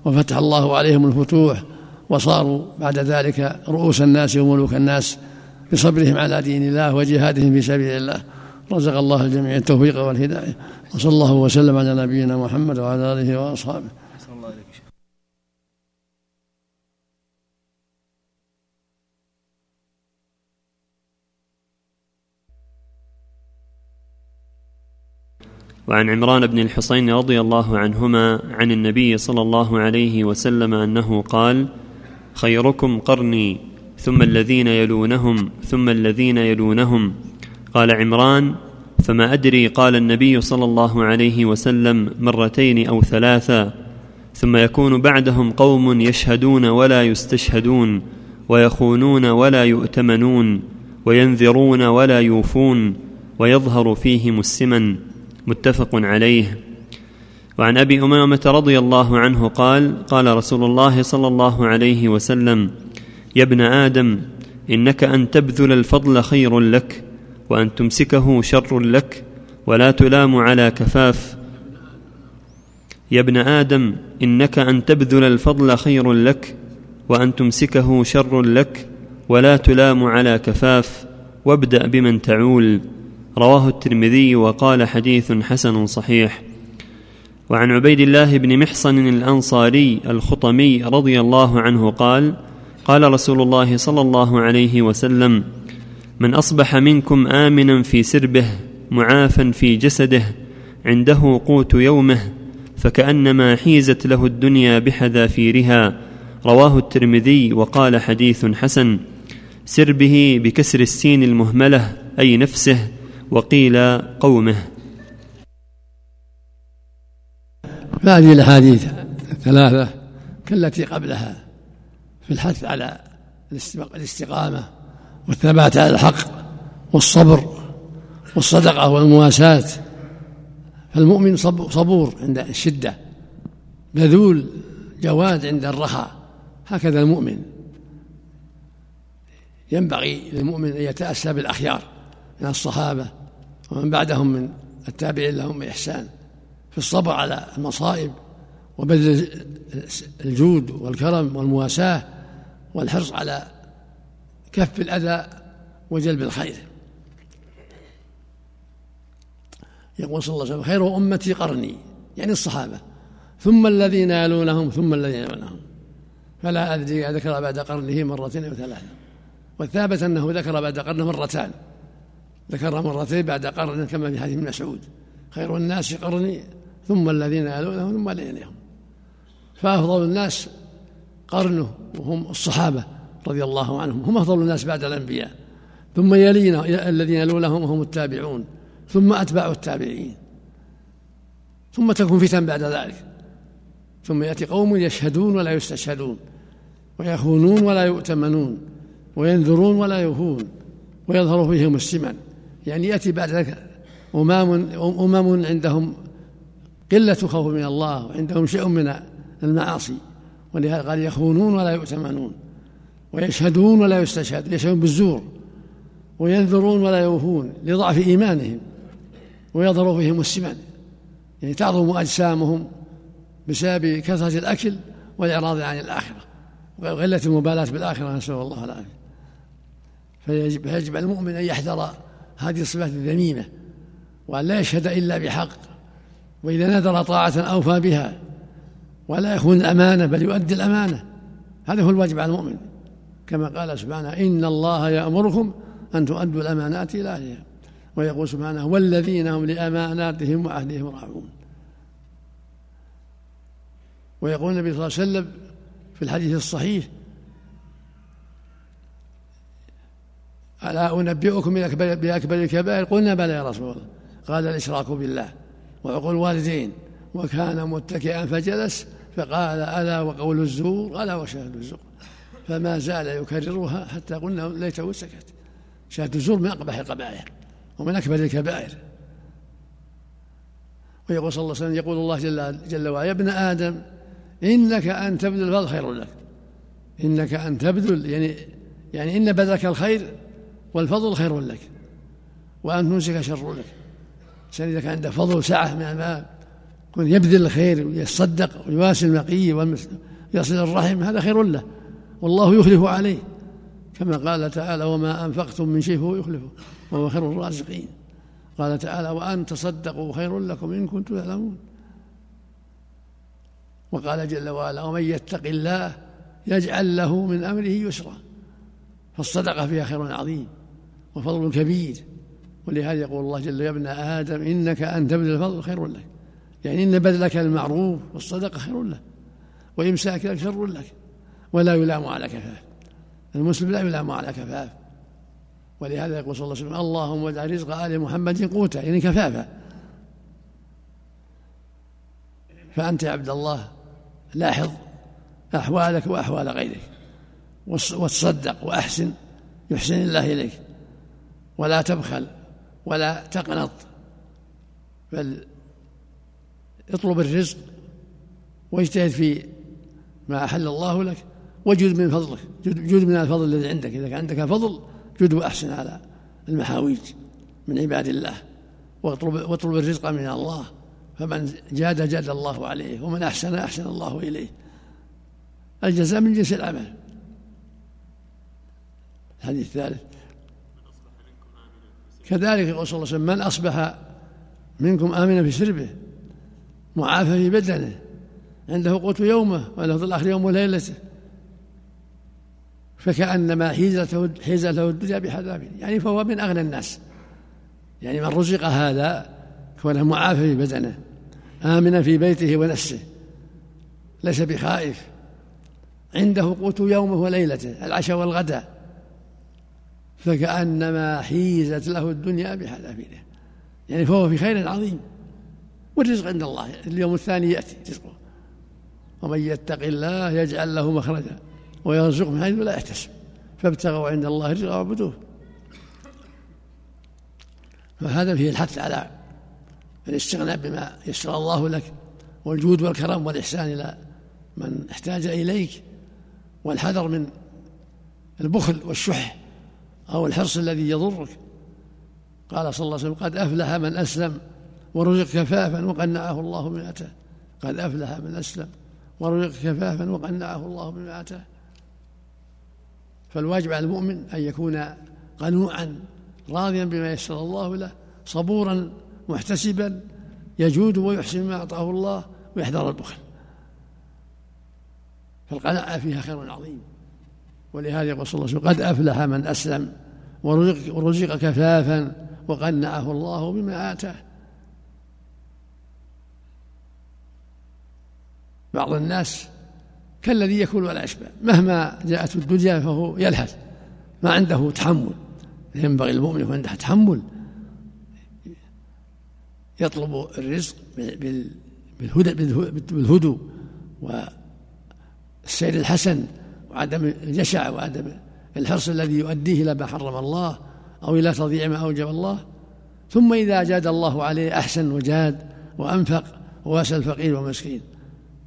وفتح الله عليهم الفتوح وصاروا بعد ذلك رؤوس الناس وملوك الناس بصبرهم على دين الله وجهادهم في سبيل الله. رزق الله الجميع التوفيق والهداية. وصلى الله وسلم على نبينا محمد وعلى آله وأصحابه. وعن عمران بن الحصين رضي الله عنهما عن النبي صلى الله عليه وسلم أنه قال خيركم قرني ثم الذين يلونهم ثم الذين يلونهم. قال عمران فما أدري قال النبي صلى الله عليه وسلم مرتين أو ثلاثا ثم يكون بعدهم قوم يشهدون ولا يستشهدون ويخونون ولا يؤتمنون وينذرون ولا يوفون ويظهر فيهم السمن. متفق عليه. وعن أبي أمامة رضي الله عنه قال قال رسول الله صلى الله عليه وسلم يا ابن آدم إنك أن تبذل الفضل خير لك وأن تمسكه شر لك ولا تلام على كفاف. يا ابن آدم إنك أن تبذل الفضل خير لك وأن تمسكه شر لك ولا تلام على كفاف. وابدأ بمن تعول. رواه الترمذي وقال حديث حسن صحيح. وعن عبيد الله بن محصن الأنصاري الخطمي رضي الله عنه قال قال رسول الله صلى الله عليه وسلم من أصبح منكم آمنا في سربه معافا في جسده عنده قوت يومه فكأنما حيزت له الدنيا بحذافيرها. رواه الترمذي وقال حديث حسن سر به بكسر السين المهملة أي نفسه وقيل قومه. فهذه الأحاديث الثلاثة كالتي قبلها في الحث على الاستقامة والثبات على الحق والصبر والصدقة والمواساة. فالمؤمن صبور عند الشدة بذول جواد عند الرخاء. هكذا المؤمن. ينبغي للمؤمن أن يتأسى بالأخيار. من الصحابة ومن بعدهم من التابعين لهم بإحسان في الصبر على المصائب وبذل الجود والكرم والمواساة والحرص على كف الأذى وجلب الخير. يقول صلى الله عليه وسلم خير أمتي قرني. يعني الصحابة. ثم الذين يلونهم ثم الذين يلونهم. فلا أدري ذكر بعد قرنه مرتين أو ثلاثة. والثابت أنه ذكر بعد قرنه مرتان. ذكر مرتين بعد قرن كما في حديث ابن مسعود. خير الناس قرني ثم الذين يلونهم ثم الذين يلونهم فأفضل الناس قرنه وهم الصحابة رضي الله عنهم. هم أفضل الناس بعد الأنبياء. ثم يلينا الذين يلونهم هم التابعون. ثم أتباع التابعين. ثم تكون فتن بعد ذلك. ثم يأتي قوم يشهدون ولا يستشهدون ويخونون ولا يؤتمنون وينذرون ولا يوفون ويظهر فيهم السمن. يعني يأتي بعد ذلك أمام أمم عندهم قلة خوف من الله وعندهم شيء من المعاصي ولهذا قال يخونون ولا يؤتمنون ويشهدون ولا يستشهدون يشهدون بالزور وينذرون ولا يوفون لضعف إيمانهم ويظهر فيهم السمن يعني تعظم أجسامهم بسبب كثرة الأكل والإعراض عن الآخرة وقلة المبالاة بالآخرة نسأل الله العافية. فيجب, فيجب المؤمن أن يحذر هذه الصفات الذميمة وأن لا يشهد إلا بحق وإذا نذر طاعة أوفى بها ولا يخون الأمانة بل يؤدي الأمانة. هذا هو الواجب على المؤمن. كما قال سبحانه إن الله يأمركم أن تؤدوا الأمانات إلى أهلها. ويقول سبحانه والذين هم لأماناتهم وعهدهم راعون. ويقول النبي صلى الله عليه وسلم في الحديث الصحيح ألا أنبئكم بأكبر الكبائر؟ قلنا بلى يا رسول الله. قال الإشراك بالله وعقول الوالدين. وكان متكئا فجلس فقال ألا وقول الزور؟ ألا وشهادة الزور. فما زال يكررها حتى قلنا ليته سكت. شهادة الزور من أقبح القبائح ومن أكبر الكبائر. ويقول صلى الله عليه وسلم يقول الله جل, جل وعلا يا ابن آدم إنك أن تبذل الفضل خير لك. إنك أن تبذل يعني يعني إن بذلك الخير والفضل خير لك وأن تمسك شر لك. الإنسان إذا كان عنده فضل سعة من المال. يكون يبذل الخير ويتصدق ويواسي المقي ويصل الرحم هذا خير له. والله يخلف عليه. كما قال تعالى وما أنفقتم من شيء فهو يخلفه. وهو خير الرازقين. قال تعالى وأن تصدقوا خير لكم إن كنتم تعلمون. وقال جل وعلا ومن يتق الله يجعل له من أمره يسرا. فالصدقة فيها خير عظيم. وفضل كبير. ولهذا يقول الله جل يا ابن آدم إنك أن تبذل الفضل خير لك. يعني إن بذلك المعروف والصدقة خير له وإمساكك شر لك. ولا يلام على كفاف. المسلم لا يلام على كفاف. ولهذا يقول صلى الله عليه وسلم اللهم اجعل رزق آل محمد قوتا يعني كفافا. فأنت يا عبد الله لاحظ أحوالك وأحوال غيرك. وتصدق وأحسن يحسن الله إليك. ولا تبخل ولا تقنط بل اطلب الرزق واجتهد في ما أحل الله لك وجد من فضلك جد من الفضل الذي عندك إذا كان عندك فضل جد وأحسن على المحاويج من عباد الله. واطلب, واطلب الرزق من الله فمن جاد جاد الله عليه ومن أحسن أحسن الله إليه. الجزاء من جنس العمل. الحديث الثالث. كذلك يقول صلى الله عليه وسلم من أصبح منكم آمنا في سربه معافى في بدنه عنده قوت يومه وله ظل آخر يوم وليلته. فكأنما حيزته حيزته الدنيا بحذافيره يعني فهو من أغنى الناس. يعني من رزق هذا كونه معافى في بدنه آمنا في بيته ونفسه ليس بخائف عنده قوت يومه وليلته العشاء والغداء. فكأنما حيزت له الدنيا بحذافيره. يعني فهو في خير عظيم. والرزق عند الله. اليوم الثاني يأتي رزقه. ومن يتق الله يجعل له مخرجا ويرزقه من حيث لا يحتسب. فابتغوا عند الله الرزق واعبدوه فهذا فيه الحث على الاستغناء بما يسر الله لك والجود والكرم والإحسان إلى من احتاج إليك والحذر من البخل والشح أو الحرص الذي يضرك. قال صلى الله عليه وسلم قد أفلح من أسلم ورزق كفافا وقنعه الله أتاه قد أفلح من أسلم ورزق كفافا وقنعه الله أتاه فالواجب على المؤمن أن يكون قنوعا راضيا بما يسر الله له صبورا محتسبا يجود ويحسن ما أعطاه الله ويحذر البخل. فالقناعة فيها خير عظيم. ولهذا يقول صلى الله عليه وسلم قد أفلح من أسلم ورزق, ورزق كفافا وقنعه الله بما آتاه. بعض الناس كالذي يكون ولا يشبع مهما جاءته الدنيا فهو يلهث ما عنده تحمل. ينبغي المؤمن يكون عنده تحمل. يطلب الرزق بالهدى بالهدوء والسير الحسن وعدم الجشع وعدم الحرص الذي يؤديه إلى ما حرم الله أو إلى تضييع ما أوجب الله. ثم إذا جاد الله عليه أحسن وجاد وأنفق وواسى الفقير والمسكين.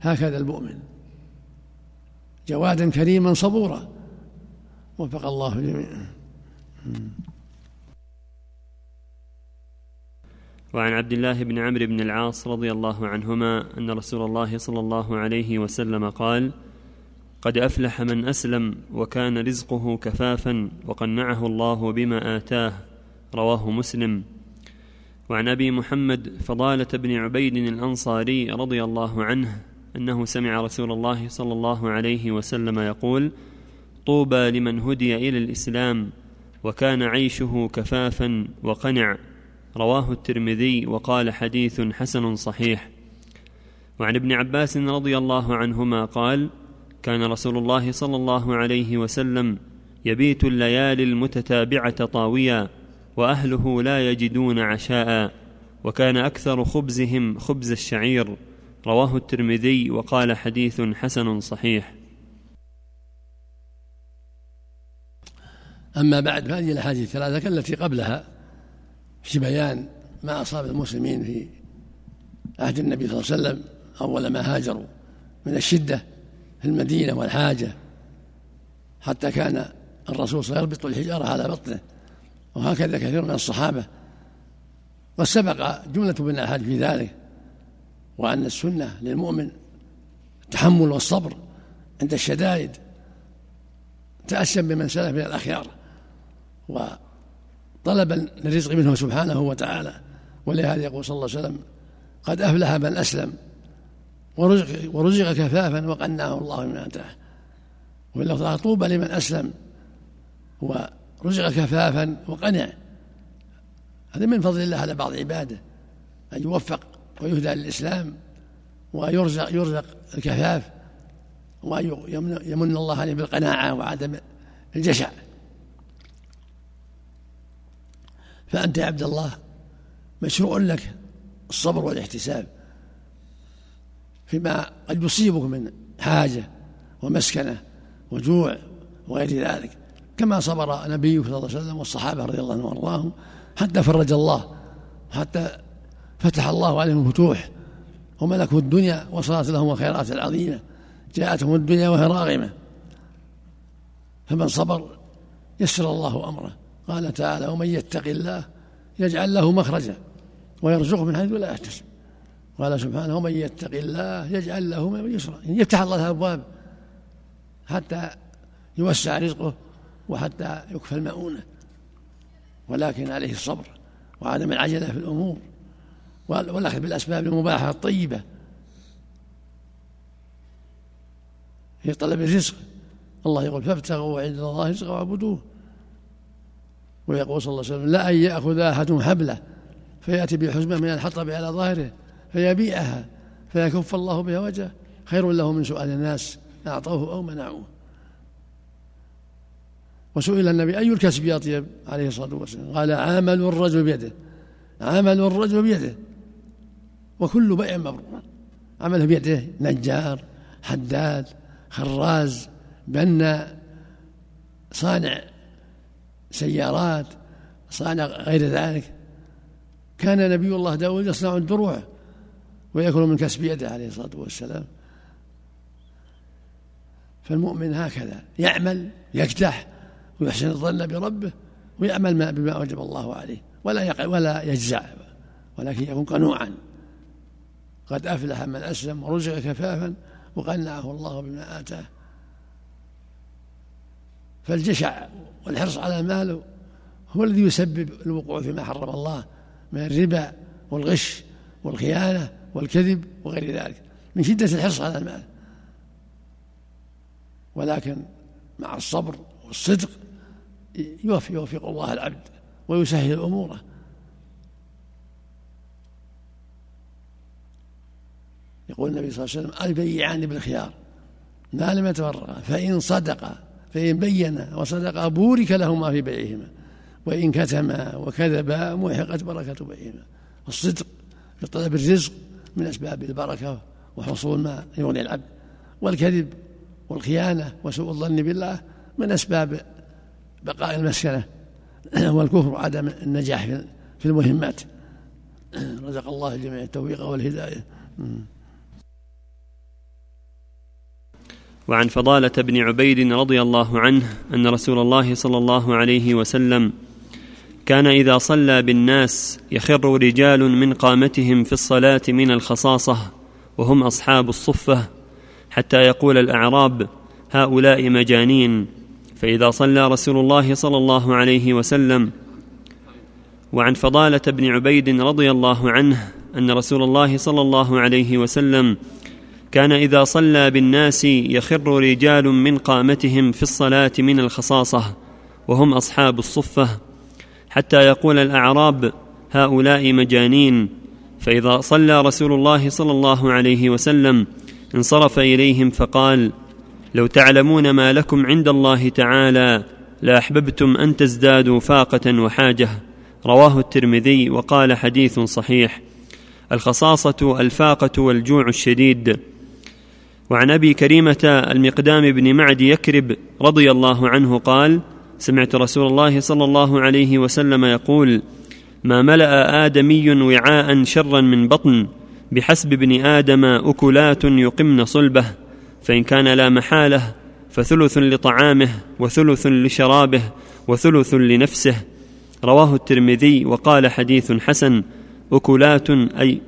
هكذا المؤمن. جوادا كريما صبورا. وفق الله جميعا. وعن عبد الله بن عمرو بن العاص رضي الله عنهما أن رسول الله صلى الله عليه وسلم قال قد أفلح من أسلم وكان رزقه كفافا وقنعه الله بما آتاه رواه مسلم. وعن أبي محمد فضالة بن عبيد الأنصاري رضي الله عنه أنه سمع رسول الله صلى الله عليه وسلم يقول طوبى لمن هدي إلى الإسلام وكان عيشه كفافا وقنع رواه الترمذي وقال حديث حسن صحيح. وعن ابن عباس رضي الله عنهما قال كان رسول الله صلى الله عليه وسلم يبيت الليالي المتتابعة طاويا وأهله لا يجدون عشاء وكان أكثر خبزهم خبز الشعير رواه الترمذي وقال حديث حسن صحيح. أما بعد فهذه الأحاديث الثلاثة التي قبلها في بيان ما أصاب المسلمين في عهد النبي صلى الله عليه وسلم أول ما هاجروا من الشدة في المدينة والحاجة حتى كان الرسول صلى الله عليه وسلم يربط الحجارة على بطنه وهكذا كثير من الصحابة. وسبق جملة من الأحاديث في ذلك وأن السنة للمؤمن التحمل والصبر عند الشدائد تأسم بمن سلف من الأخيار وطلبا للرزق منه سبحانه وتعالى. ولهذا يقول صلى الله عليه وسلم قد أفلح من أسلم ورزق, ورزق كفافا وقناه الله من أتاه واللفظ طوبى لمن أسلم. ورزق كفافا وقنع. هذا من فضل الله على بعض عباده. أن يوفق ويهدى للإسلام ويرزق يرزق الكفاف ويمن الله عليه بالقناعة وعدم الجشع. فأنت يا عبد الله مشروع لك الصبر والاحتساب. فيما قد يصيبك من حاجة ومسكنة وجوع وغير ذلك. كما صبر نبيه صلى الله عليه وسلم والصحابة رضي الله عنهم وأرضاهم حتى فرج الله حتى فتح الله عليهم الفتوح وملكوا الدنيا وصلت لهم الخيرات العظيمة جاءتهم الدنيا وهي راغمة. فمن صبر يسر الله أمره. قال تعالى ومن يتق الله يجعل له مخرجا ويرزقه من حيث لا يحتسب. قال سبحانه ومن يتق الله يجعل له من يسرا. يفتح الله الابواب حتى يوسع رزقه وحتى يكفى المؤونة. ولكن عليه الصبر وعدم العجلة في الأمور والأخذ بالأسباب المباحة الطيبة في طلب الرزق. الله يقول فابتغوا عند الله رزقا واعبدوه. ويقول صلى الله عليه وسلم لا أن يأخذ أحد حبله فيأتي بحزمة من الحطب على ظاهره فيبيعها فيكف الله بها وجهه. خير له من سؤال الناس أعطوه أو منعوه. وسئل النبي أي الكسب أطيب عليه الصلاة والسلام. قال عمل الرجل بيده. عمل الرجل بيده. وكل بيع مبرور. عمله بيده نجار حداد خراز بنا صانع سيارات صانع غير ذلك. كان نبي الله داود يصنع الدروع. ويأكل من كسب يده عليه الصلاة والسلام. فالمؤمن هكذا يعمل يكدح ويحسن الظن بربه ويعمل ما بما أوجب الله عليه ولا يقع ولا يجزع ولكن يكون قنوعا. قد أفلح من أسلم ورزق كفافا وقنعه الله بما آتاه. فالجشع والحرص على المال هو الذي يسبب الوقوع فيما حرم الله من الربا والغش والخيانة. والكذب وغير ذلك. من شدة الحرص على المال. ولكن مع الصبر والصدق يوفي يوفق الله العبد ويسهل أموره. يقول النبي صلى الله عليه وسلم البيعان بالخيار ما لم يتفرقا فإن صدقا فإن بين وصدق بورك لهما في بيعهما. وإن كتما وكذبا محقت بركة بيعهما. الصدق في طلب الرزق من أسباب البركة وحصول ما يغني العبد والكذب والخيانة وسوء الظن بالله من أسباب بقاء المسكنة والكفر وعدم النجاح في المهمات. رزق الله الجميع التوفيق والهداية. وعن فضالة بن عبيد رضي الله عنه أن رسول الله صلى الله عليه وسلم كان إذا صلى بالناس يخر رجال من قامتهم في الصلاة من الخصاصة وهم أصحاب الصفة حتى يقول الأعراب هؤلاء مجانين. فإذا صلى رسول الله صلى الله عليه وسلم وعن فضالة بن عبيد رضي الله عنه أن رسول الله صلى الله عليه وسلم كان إذا صلى بالناس يخر رجال من قامتهم في الصلاة من الخصاصة وهم أصحاب الصفة. حتى يقول الأعراب هؤلاء مجانين فإذا صلى رسول الله صلى الله عليه وسلم انصرف إليهم فقال لو تعلمون ما لكم عند الله تعالى لاحببتم أن تزدادوا فاقة وحاجة رواه الترمذي وقال حديث صحيح الخصاصة الفاقة والجوع الشديد وعن أبي كريمة المقدام بن معد يكرب رضي الله عنه قال سمعت رسول الله صلى الله عليه وسلم يقول ما ملأ آدمي وعاء شرا من بطن بحسب ابن آدم أكلات يقمن صلبه فإن كان لا محالة فثلث لطعامه وثلث لشرابه وثلث لنفسه. رواه الترمذي وقال حديث حسن أكلات أي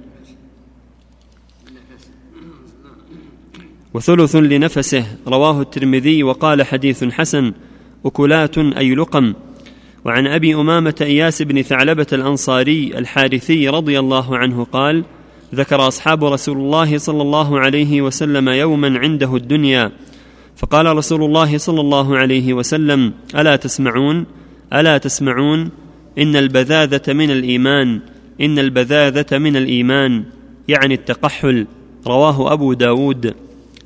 وثلث لنفسه رواه الترمذي وقال حديث حسن أكلات أي لقم. وعن أبي أمامة إياس بن ثعلبة الأنصاري الحارثي رضي الله عنه قال ذكر أصحاب رسول الله صلى الله عليه وسلم يوما عنده الدنيا. فقال رسول الله صلى الله عليه وسلم ألا تسمعون؟ ألا تسمعون؟ إن البذاذة من الإيمان. إن البذاذة من الإيمان. يعني التقحل. رواه أبو داود.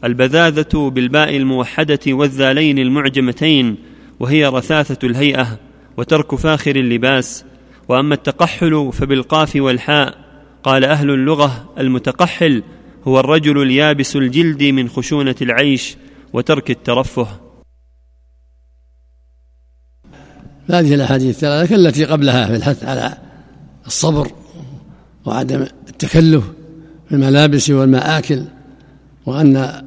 البذاذة بالباء الموحدة والذالين المعجمتين. وهي رثاثة الهيئة وترك فاخر اللباس. وأما التقحل فبالقاف والحاء. قال أهل اللغة المتقحل هو الرجل اليابس الجلد من خشونة العيش وترك الترفه. هذه الأحاديث الثلاثة التي قبلها في الحث على الصبر وعدم التكلف في الملابس والمآكل وأن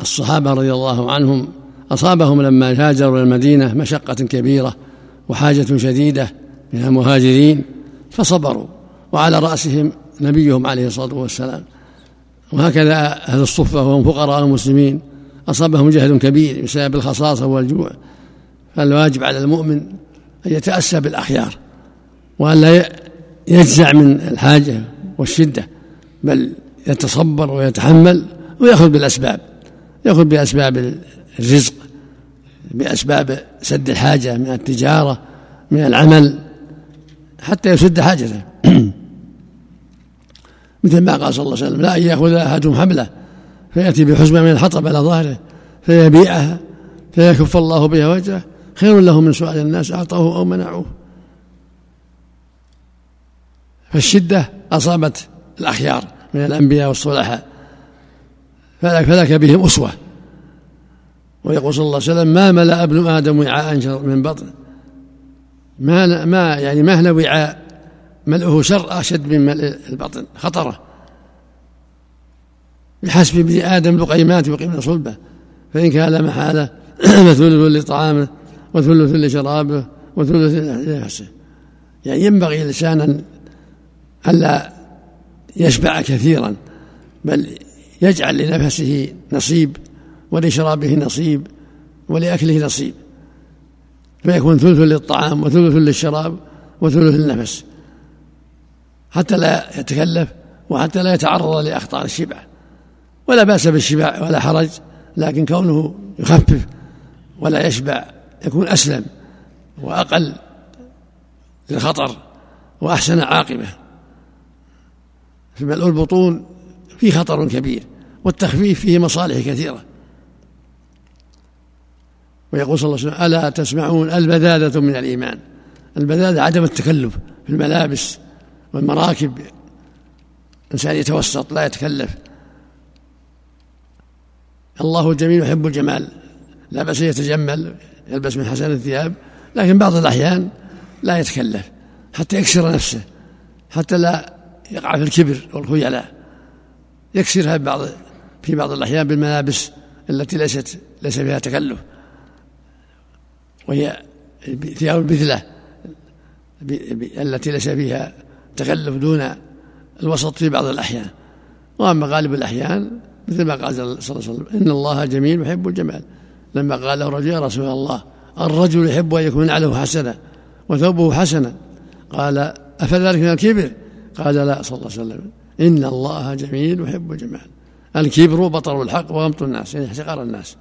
الصحابة رضي الله عنهم أصابهم لما هاجروا إلى المدينة مشقة كبيرة وحاجة شديدة من المهاجرين فصبروا وعلى رأسهم نبيهم عليه الصلاة والسلام. وهكذا أهل الصفة وهم فقراء المسلمين أصابهم جهل كبير بسبب الخصاصة والجوع. فالواجب على المؤمن أن يتأسى بالأخيار وأن لا يجزع من الحاجة والشدة بل يتصبر ويتحمل ويأخذ بالأسباب يأخذ بأسباب الرزق بأسباب سد الحاجة من التجارة من العمل حتى يسد حاجته. مثل ما قال صلى الله عليه وسلم لا أن يأخذ أحدهم حمله فيأتي بحزمة من الحطب على ظهره فيبيعها فيكف الله بها وجهه خير له من سؤال الناس أعطوه أو منعوه. فالشدة أصابت الأخيار من الأنبياء والصلحاء فلك, فلك بهم أسوة. ويقول صلى الله عليه وسلم ما ملأ ابن آدم وعاء من بطن؟ ما ما يعني ما هنا وعاء ملئه شر أشد من ملء البطن خطرة. بحسب ابن آدم لقيمات يقيمن صلبه. فإن كان محالة فثلث لطعامه وثلث لشرابه وثلث لنفسه. يعني ينبغي الإنسان ألا يشبع كثيرا بل يجعل لنفسه نصيب. ولشرابه نصيب ولأكله نصيب. فيكون ثلث للطعام وثلث للشراب وثلث للنفس. حتى لا يتكلف وحتى لا يتعرض لأخطار الشبع. ولا بأس بالشبع ولا حرج لكن كونه يخفف ولا يشبع يكون أسلم وأقل للخطر وأحسن عاقبة. ملء البطون فيه خطر كبير والتخفيف فيه مصالح كثيرة. ويقول صلى الله عليه وسلم ألا تسمعون البذاذة من الإيمان؟ البذاذة عدم التكلف في الملابس والمراكب. إنسان يتوسط لا يتكلف. الله جميل يحب الجمال لا بأس يتجمل يلبس من حسن الثياب لكن بعض الأحيان لا يتكلف حتى يكسر نفسه حتى لا يقع في الكبر والخيلاء. يكسرها بعض في بعض الأحيان بالملابس التي ليست ليس فيها تكلف. وهي ثياب البذلة التي ليس فيها تكلف دون الوسط في بعض الأحيان. وأما غالب الأحيان مثل ما قال صلى الله عليه وسلم إن الله جميل يحب الجمال. لما قال له رجل يا رسول الله الرجل يحب أن يكون نعله حسنا وثوبه حسنا قال أفذلك من الكبر؟ قال لا صلى الله عليه وسلم. إن الله جميل يحب الجمال. الكبر بطر الحق وغمط الناس يعني احتقار الناس.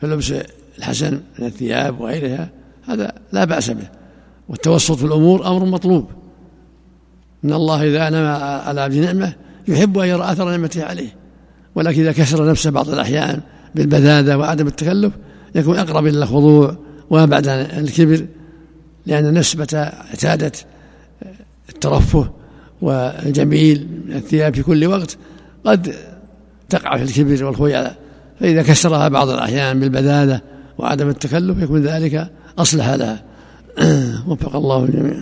فلبس الحسن من الثياب وغيرها هذا لا بأس به. والتوسط في الأمور أمر مطلوب. إن الله إذا أنعم على عبد نعمة يحب أن يرى أثر نعمته عليه. ولكن إذا كسر نفسه بعض الأحيان بالبذاذة وعدم التكلف يكون أقرب إلى الخضوع وأبعد عن الكبر لأن متى اعتادت الترفه والجميل من الثياب في كل وقت قد تقع في الكبر والخيلاء فإذا كسرها بعض الأحيان بالبذالة وعدم التكلف يكون ذلك أصلح لها. وفق الله الجميع.